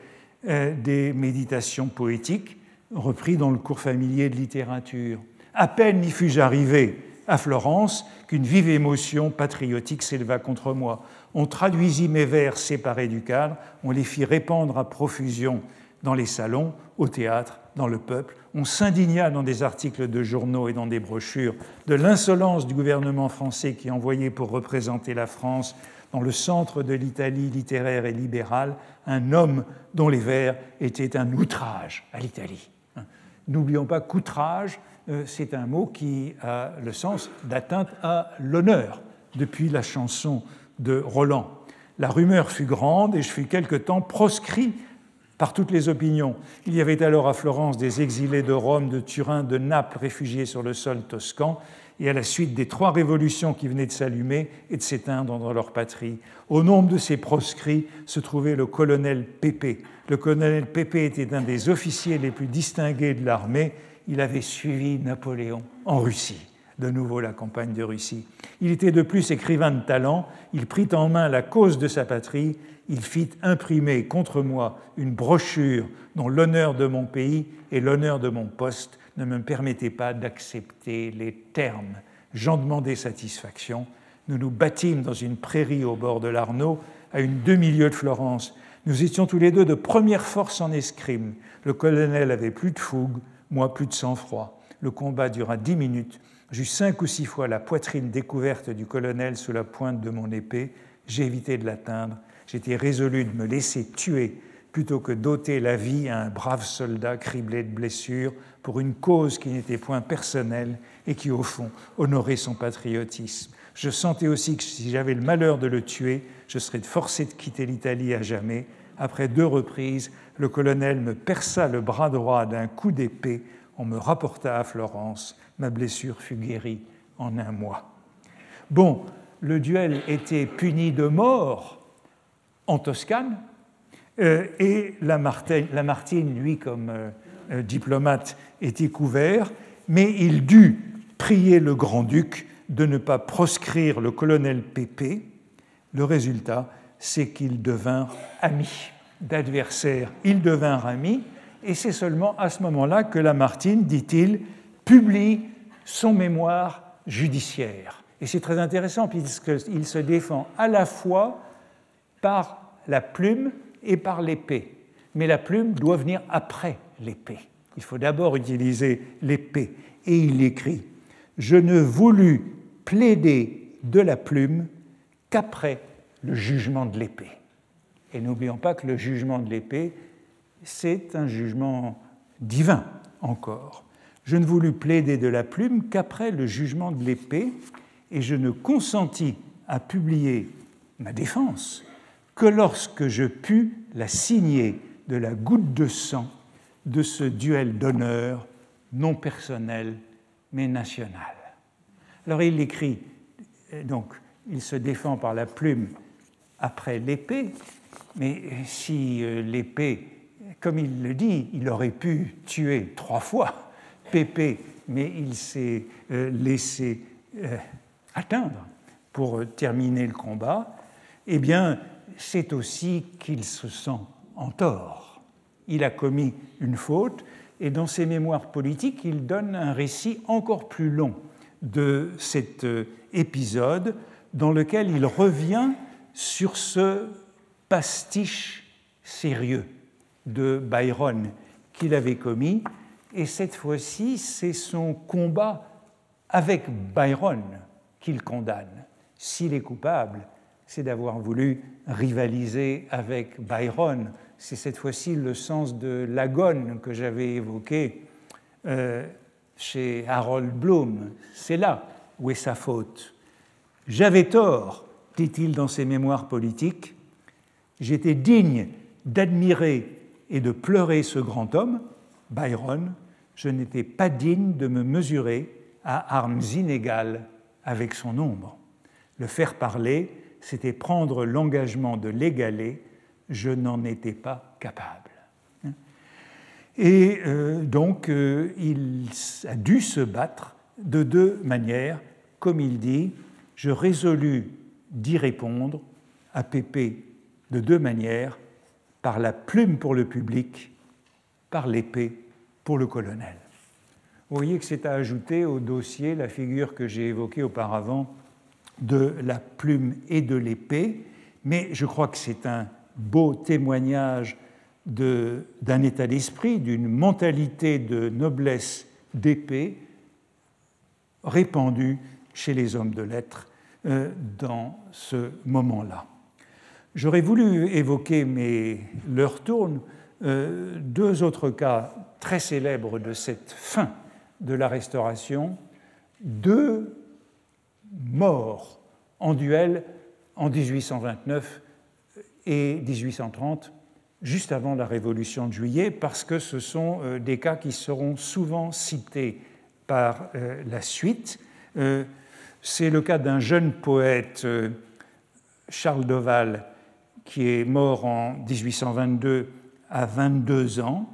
euh, des méditations poétiques repris dans le cours familier de littérature. À peine y fus-je arrivé à Florence qu'une vive émotion patriotique s'éleva contre moi. On traduisit mes vers séparés du cadre, on les fit répandre à profusion dans les salons, au théâtre, dans le peuple. On s'indigna dans des articles de journaux et dans des brochures de l'insolence du gouvernement français qui envoyait pour représenter la France dans le centre de l'Italie littéraire et libérale un homme dont les vers étaient un outrage à l'Italie. N'oublions pas qu'outrage, euh, c'est un mot qui a le sens d'atteinte à l'honneur depuis la chanson de Roland. La rumeur fut grande et je fus quelque temps proscrit par toutes les opinions. Il y avait alors à Florence des exilés de Rome, de Turin, de Naples, réfugiés sur le sol toscan, et à la suite des trois révolutions qui venaient de s'allumer et de s'éteindre dans leur patrie. Au nombre de ces proscrits se trouvait le colonel Pépé. Le colonel Pépé était un des officiers les plus distingués de l'armée. Il avait suivi Napoléon en Russie de nouveau la campagne de Russie. Il était de plus écrivain de talent, il prit en main la cause de sa patrie, il fit imprimer contre moi une brochure dont l'honneur de mon pays et l'honneur de mon poste ne me permettait pas d'accepter les termes. J'en demandais satisfaction. Nous nous battîmes dans une prairie au bord de l'Arnaud, à une demi-lieue de Florence. Nous étions tous les deux de première force en escrime. Le colonel avait plus de fougue, moi plus de sang-froid. Le combat dura dix minutes. J'eus cinq ou six fois la poitrine découverte du colonel sous la pointe de mon épée. J'ai évité de l'atteindre. J'étais résolu de me laisser tuer plutôt que d'ôter la vie à un brave soldat criblé de blessures pour une cause qui n'était point personnelle et qui, au fond, honorait son patriotisme. Je sentais aussi que si j'avais le malheur de le tuer, je serais forcé de quitter l'Italie à jamais. Après deux reprises, le colonel me perça le bras droit d'un coup d'épée. On me rapporta à Florence. Ma blessure fut guérie en un mois. Bon, le duel était puni de mort en Toscane, euh, et Lamartine, lui, comme euh, diplomate, était couvert, mais il dut prier le grand-duc de ne pas proscrire le colonel Pépé. Le résultat, c'est qu'ils devinrent amis. D'adversaires, ils devinrent amis, et c'est seulement à ce moment-là que Lamartine, dit-il, publie son mémoire judiciaire. Et c'est très intéressant puisqu'il se défend à la fois par la plume et par l'épée. Mais la plume doit venir après l'épée. Il faut d'abord utiliser l'épée. Et il écrit Je ne voulus plaider de la plume qu'après le jugement de l'épée. Et n'oublions pas que le jugement de l'épée, c'est un jugement divin encore. Je ne voulus plaider de la plume qu'après le jugement de l'épée, et je ne consentis à publier ma défense que lorsque je pus la signer de la goutte de sang de ce duel d'honneur non personnel mais national. Alors il écrit, donc il se défend par la plume après l'épée, mais si euh, l'épée, comme il le dit, il aurait pu tuer trois fois Pépé, mais il s'est euh, laissé euh, atteindre pour terminer le combat, eh bien, c'est aussi qu'il se sent en tort. Il a commis une faute et dans ses mémoires politiques, il donne un récit encore plus long de cet épisode dans lequel il revient sur ce pastiche sérieux de Byron qu'il avait commis. Et cette fois-ci, c'est son combat avec Byron qu'il condamne. S'il est coupable, c'est d'avoir voulu rivaliser avec Byron. C'est cette fois-ci le sens de l'agone que j'avais évoqué euh, chez Harold Bloom. C'est là où est sa faute. J'avais tort, dit-il dans ses mémoires politiques. J'étais digne d'admirer et de pleurer ce grand homme, Byron. Je n'étais pas digne de me mesurer à armes inégales avec son ombre. Le faire parler, c'était prendre l'engagement de l'égaler. Je n'en étais pas capable. Et euh, donc, euh, il a dû se battre de deux manières, comme il dit, je résolus d'y répondre à Pépé de deux manières, par la plume pour le public, par l'épée pour le colonel. Vous voyez que c'est à ajouter au dossier la figure que j'ai évoquée auparavant de la plume et de l'épée, mais je crois que c'est un beau témoignage d'un état d'esprit, d'une mentalité de noblesse d'épée répandue chez les hommes de lettres euh, dans ce moment-là. J'aurais voulu évoquer, mais l'heure tourne, euh, deux autres cas très célèbres de cette fin de la Restauration, deux morts en duel en 1829 et 1830, juste avant la Révolution de juillet, parce que ce sont euh, des cas qui seront souvent cités par la suite. C'est le cas d'un jeune poète, euh, Charles Doval, qui est mort en 1822 à 22 ans,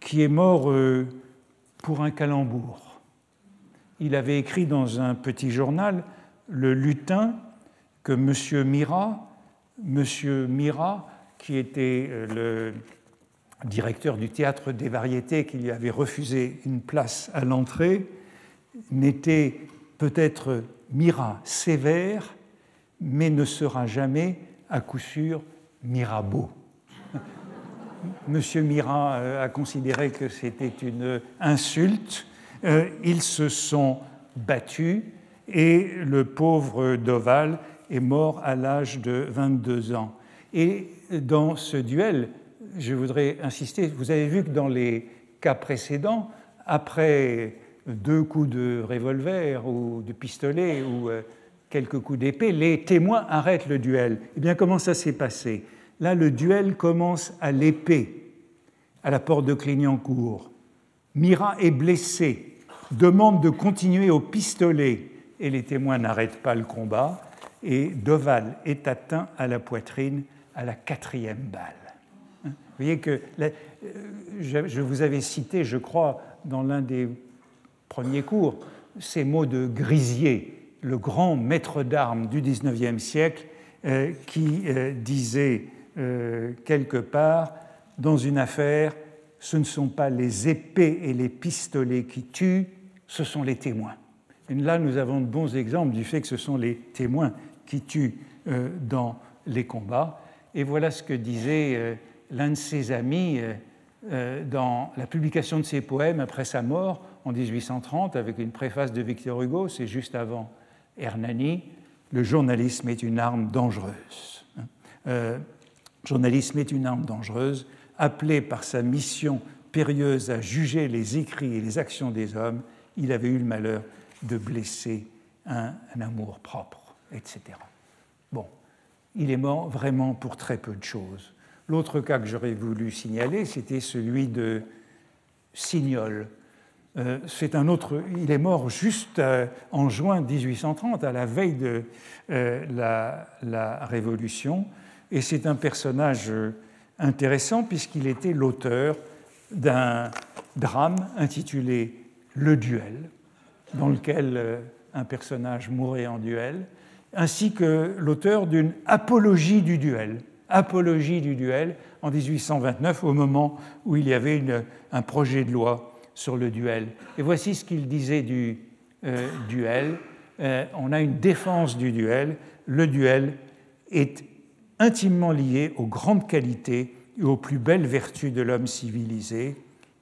qui est mort euh, pour un calembour. Il avait écrit dans un petit journal, Le Lutin, que M. Mira, M. Mira, qui était euh, le directeur du théâtre des variétés, qui lui avait refusé une place à l'entrée, n'était peut-être Mira sévère, mais ne sera jamais à coup sûr Mirabeau. Monsieur Mira euh, a considéré que c'était une insulte. Euh, ils se sont battus et le pauvre Doval est mort à l'âge de 22 ans. Et dans ce duel, je voudrais insister, vous avez vu que dans les cas précédents, après deux coups de revolver ou de pistolet ou euh, quelques coups d'épée, les témoins arrêtent le duel. Eh bien, comment ça s'est passé? Là, le duel commence à l'épée, à la porte de Clignancourt. Mira est blessé, demande de continuer au pistolet, et les témoins n'arrêtent pas le combat, et Doval est atteint à la poitrine à la quatrième balle. Vous voyez que euh, je vous avais cité, je crois, dans l'un des premier cours, ces mots de Grisier, le grand maître d'armes du XIXe siècle, euh, qui euh, disait quelque part, dans une affaire, ce ne sont pas les épées et les pistolets qui tuent, ce sont les témoins. Et là, nous avons de bons exemples du fait que ce sont les témoins qui tuent euh, dans les combats. Et voilà ce que disait euh, l'un de ses amis euh, dans la publication de ses poèmes après sa mort en 1830, avec une préface de Victor Hugo, c'est juste avant Hernani, le journalisme est une arme dangereuse. Euh, journalisme est une arme dangereuse, appelé par sa mission périlleuse à juger les écrits et les actions des hommes, il avait eu le malheur de blesser un amour propre, etc. Bon, il est mort vraiment pour très peu de choses. L'autre cas que j'aurais voulu signaler, c'était celui de Signol. Euh, c'est un autre, il est mort juste euh, en juin 1830, à la veille de euh, la, la, Révolution, et c'est un personnage intéressant puisqu'il était l'auteur d'un drame intitulé Le duel, dans lequel un personnage mourait en duel, ainsi que l'auteur d'une apologie du duel, apologie du duel en 1829, au moment où il y avait un projet de loi sur le duel. Et voici ce qu'il disait du euh, duel. Euh, on a une défense du duel. Le duel est intimement lié aux grandes qualités et aux plus belles vertus de l'homme civilisé.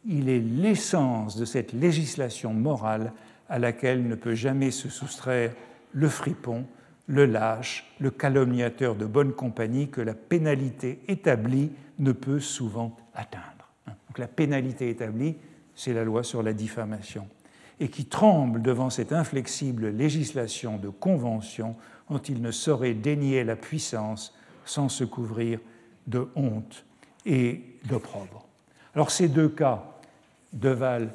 Il est l'essence de cette législation morale à laquelle ne peut jamais se soustraire le fripon, le lâche, le calomniateur de bonne compagnie que la pénalité établie ne peut souvent atteindre. Donc la pénalité établie, c'est la loi sur la diffamation, et qui tremble devant cette inflexible législation de convention dont il ne saurait dénier la puissance sans se couvrir de honte et d'opprobre. Alors ces deux cas, Deval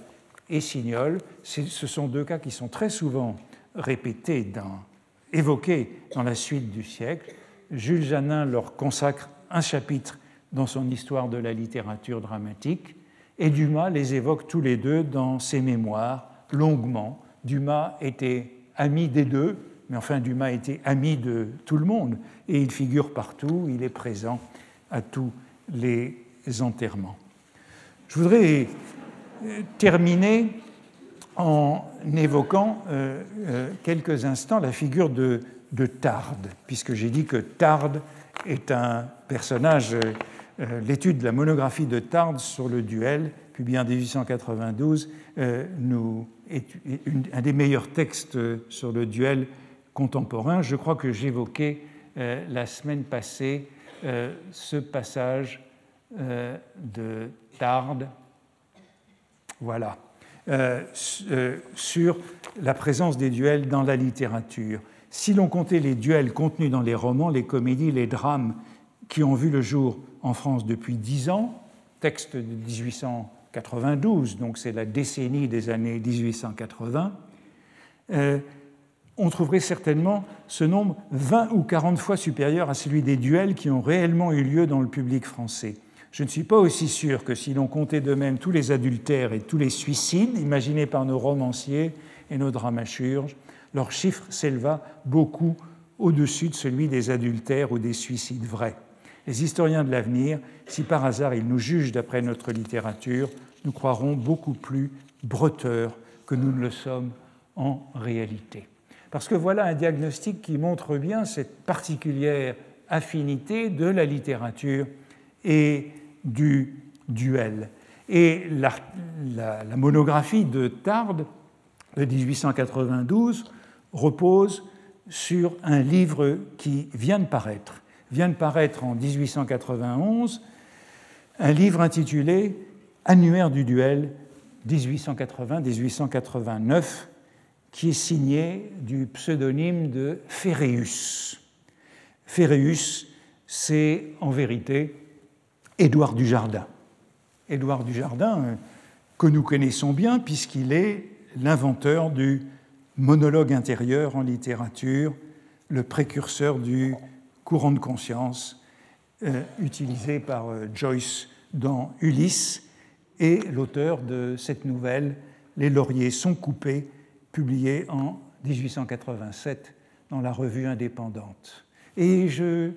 et Signol, ce sont deux cas qui sont très souvent répétés dans évoqués dans la suite du siècle. Jules Janin leur consacre un chapitre dans son Histoire de la littérature dramatique, et Dumas les évoque tous les deux dans ses mémoires, longuement. Dumas était ami des deux, mais enfin Dumas était ami de tout le monde, et il figure partout, il est présent à tous les enterrements. Je voudrais terminer en évoquant euh, euh, quelques instants la figure de, de Tarde, puisque j'ai dit que Tarde est un personnage, euh, l'étude de la monographie de Tarde sur le duel, publiée en 1892, nous, est un des meilleurs textes sur le duel contemporain. Je crois que j'évoquais la semaine passée ce passage de Tarde. Voilà. Euh, euh, sur la présence des duels dans la littérature. Si l'on comptait les duels contenus dans les romans, les comédies, les drames qui ont vu le jour en France depuis dix ans, texte de 1892, donc c'est la décennie des années 1880, euh, on trouverait certainement ce nombre 20 ou 40 fois supérieur à celui des duels qui ont réellement eu lieu dans le public français. Je ne suis pas aussi sûr que si l'on comptait de même tous les adultères et tous les suicides imaginés par nos romanciers et nos dramaturges, leur chiffre s'éleva beaucoup au-dessus de celui des adultères ou des suicides vrais. Les historiens de l'avenir, si par hasard ils nous jugent d'après notre littérature, nous croirons beaucoup plus breteurs que nous ne le sommes en réalité. Parce que voilà un diagnostic qui montre bien cette particulière affinité de la littérature et du duel. Et la, monographie de Tarde de 1892 repose sur un livre qui vient de paraître, vient de paraître en 1891, un livre intitulé Annuaire du duel 1880-1889, qui est signé du pseudonyme de Ferréus. Ferréus, c'est en vérité Édouard Dujardin. Édouard Dujardin, euh, que nous connaissons bien puisqu'il est l'inventeur du monologue intérieur en littérature, le précurseur du courant de conscience euh, utilisé par euh, Joyce dans Ulysse et l'auteur de cette nouvelle Les lauriers sont coupés, publiée en 1887 dans la revue indépendante. Et je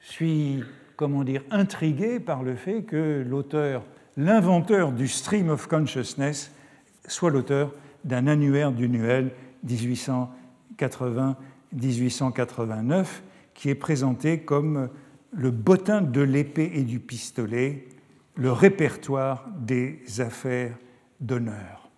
suis comment dire, intrigué par le fait que l'auteur l'inventeur du stream of consciousness, soit l'auteur d'un annuaire du Nuel 1880-1889, qui est présenté comme le bottin de l'épée et du pistolet, le répertoire des affaires d'honneur.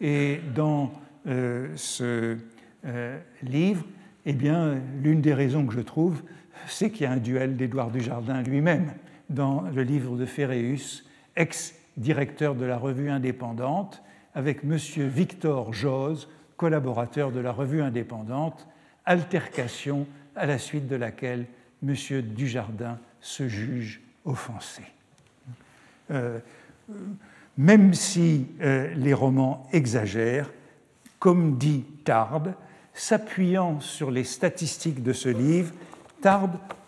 Et dans euh, ce euh, livre, eh bien, l'une des raisons que je trouve, c'est qu'il y a un duel d'Édouard Dujardin lui-même dans le livre de Ferréus, ex-directeur de la revue indépendante, avec M. Victor Jose, collaborateur de la revue indépendante, altercation à la suite de laquelle M. Dujardin se juge offensé. Euh, même si euh, les romans exagèrent, comme dit Tarde, s'appuyant sur les statistiques de ce livre,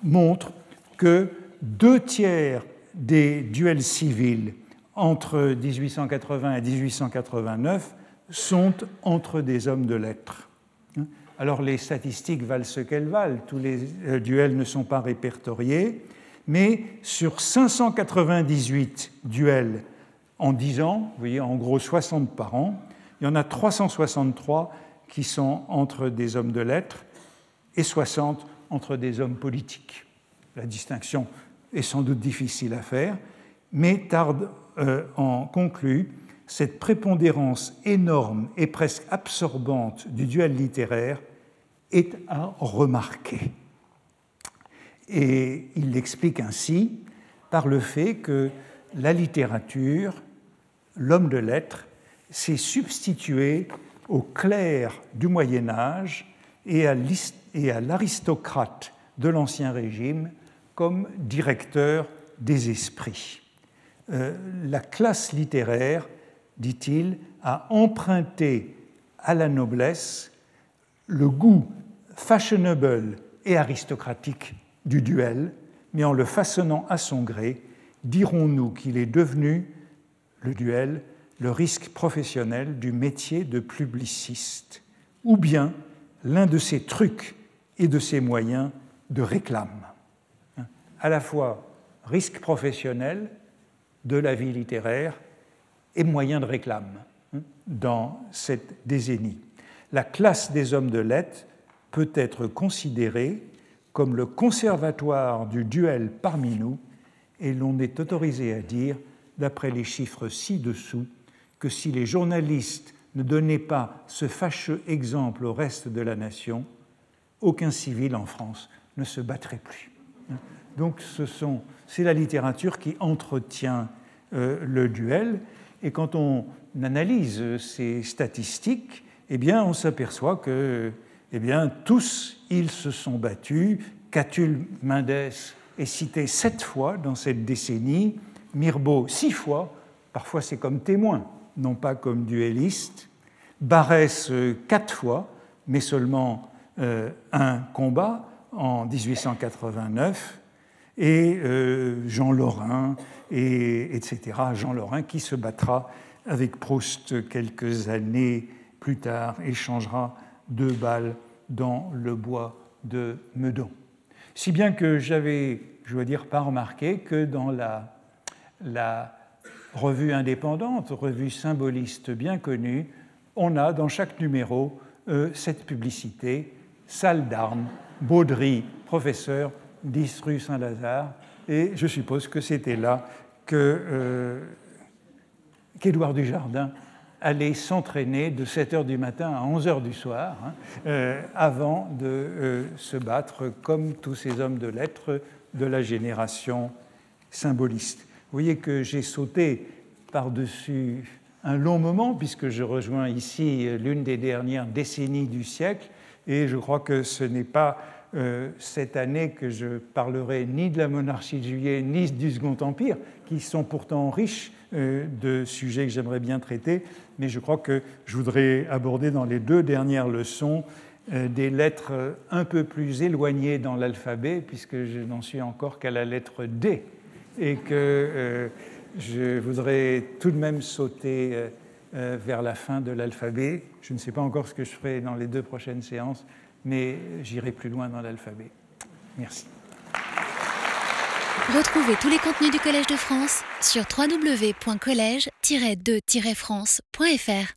Montre que deux tiers des duels civils entre 1880 et 1889 sont entre des hommes de lettres. Alors les statistiques valent ce qu'elles valent, tous les euh, duels ne sont pas répertoriés, mais sur 598 duels en 10 ans, vous voyez en gros 60 par an, il y en a 363 qui sont entre des hommes de lettres et 60 entre des hommes politiques. La distinction est sans doute difficile à faire, mais Tarde euh, en conclut cette prépondérance énorme et presque absorbante du duel littéraire est à remarquer. Et il l'explique ainsi par le fait que la littérature, l'homme de lettres, s'est substitué au clerc du Moyen Âge et à l'aristocrate de l'Ancien Régime comme directeur des esprits. Euh, la classe littéraire, dit-il, a emprunté à la noblesse le goût fashionable et aristocratique du duel, mais en le façonnant à son gré, dirons-nous qu'il est devenu, le duel, le risque professionnel du métier de publiciste, ou bien l'un de ses trucs et de ses moyens de réclame. À la fois risque professionnel de la vie littéraire et moyen de réclame hein, dans cette décennie. La classe des hommes de lettres peut être considérée comme le conservatoire du duel parmi nous, et l'on est autorisé à dire, d'après les chiffres ci-dessous, que si les journalistes ne donnaient pas ce fâcheux exemple au reste de la nation, aucun civil en France ne se battrait plus. Donc c'est la littérature qui entretient euh, le duel, et quand on analyse ces statistiques, eh bien, on s'aperçoit que eh bien, tous ils se sont battus. Catulle Mendès est cité sept fois dans cette décennie, Mirbeau six fois, parfois c'est comme témoin, non pas comme duelliste, Barès quatre fois, mais seulement euh, un combat en 1889, et euh, Jean Lorrain, et, etc. Jean Lorrain qui se battra avec Proust quelques années plus tard et changera deux balles dans le bois de Meudon. Si bien que j'avais, je dois dire, pas remarqué que dans la, la revue indépendante, revue symboliste bien connue, on a dans chaque numéro euh, cette publicité, salle d'armes, Baudry, professeur, 10 rue Saint-Lazare, et je suppose que c'était là euh, qu'Édouard Dujardin allait s'entraîner de 7 h du matin à 11 h du soir, hein, euh, avant de euh, se battre comme tous ces hommes de lettres de la génération symboliste. Vous voyez que j'ai sauté par-dessus un long moment, puisque je rejoins ici l'une des dernières décennies du siècle, et je crois que ce n'est pas euh, cette année que je parlerai ni de la monarchie de juillet, ni du Second Empire, qui sont pourtant riches euh, de sujets que j'aimerais bien traiter, mais je crois que je voudrais aborder dans les deux dernières leçons euh, des lettres un peu plus éloignées dans l'alphabet, puisque je n'en suis encore qu'à la lettre D, et que je voudrais tout de même sauter vers la fin de l'alphabet. Je ne sais pas encore ce que je ferai dans les deux prochaines séances, mais j'irai plus loin dans l'alphabet. Merci. Retrouvez tous les contenus du Collège de France sur www.colège-2-france.fr.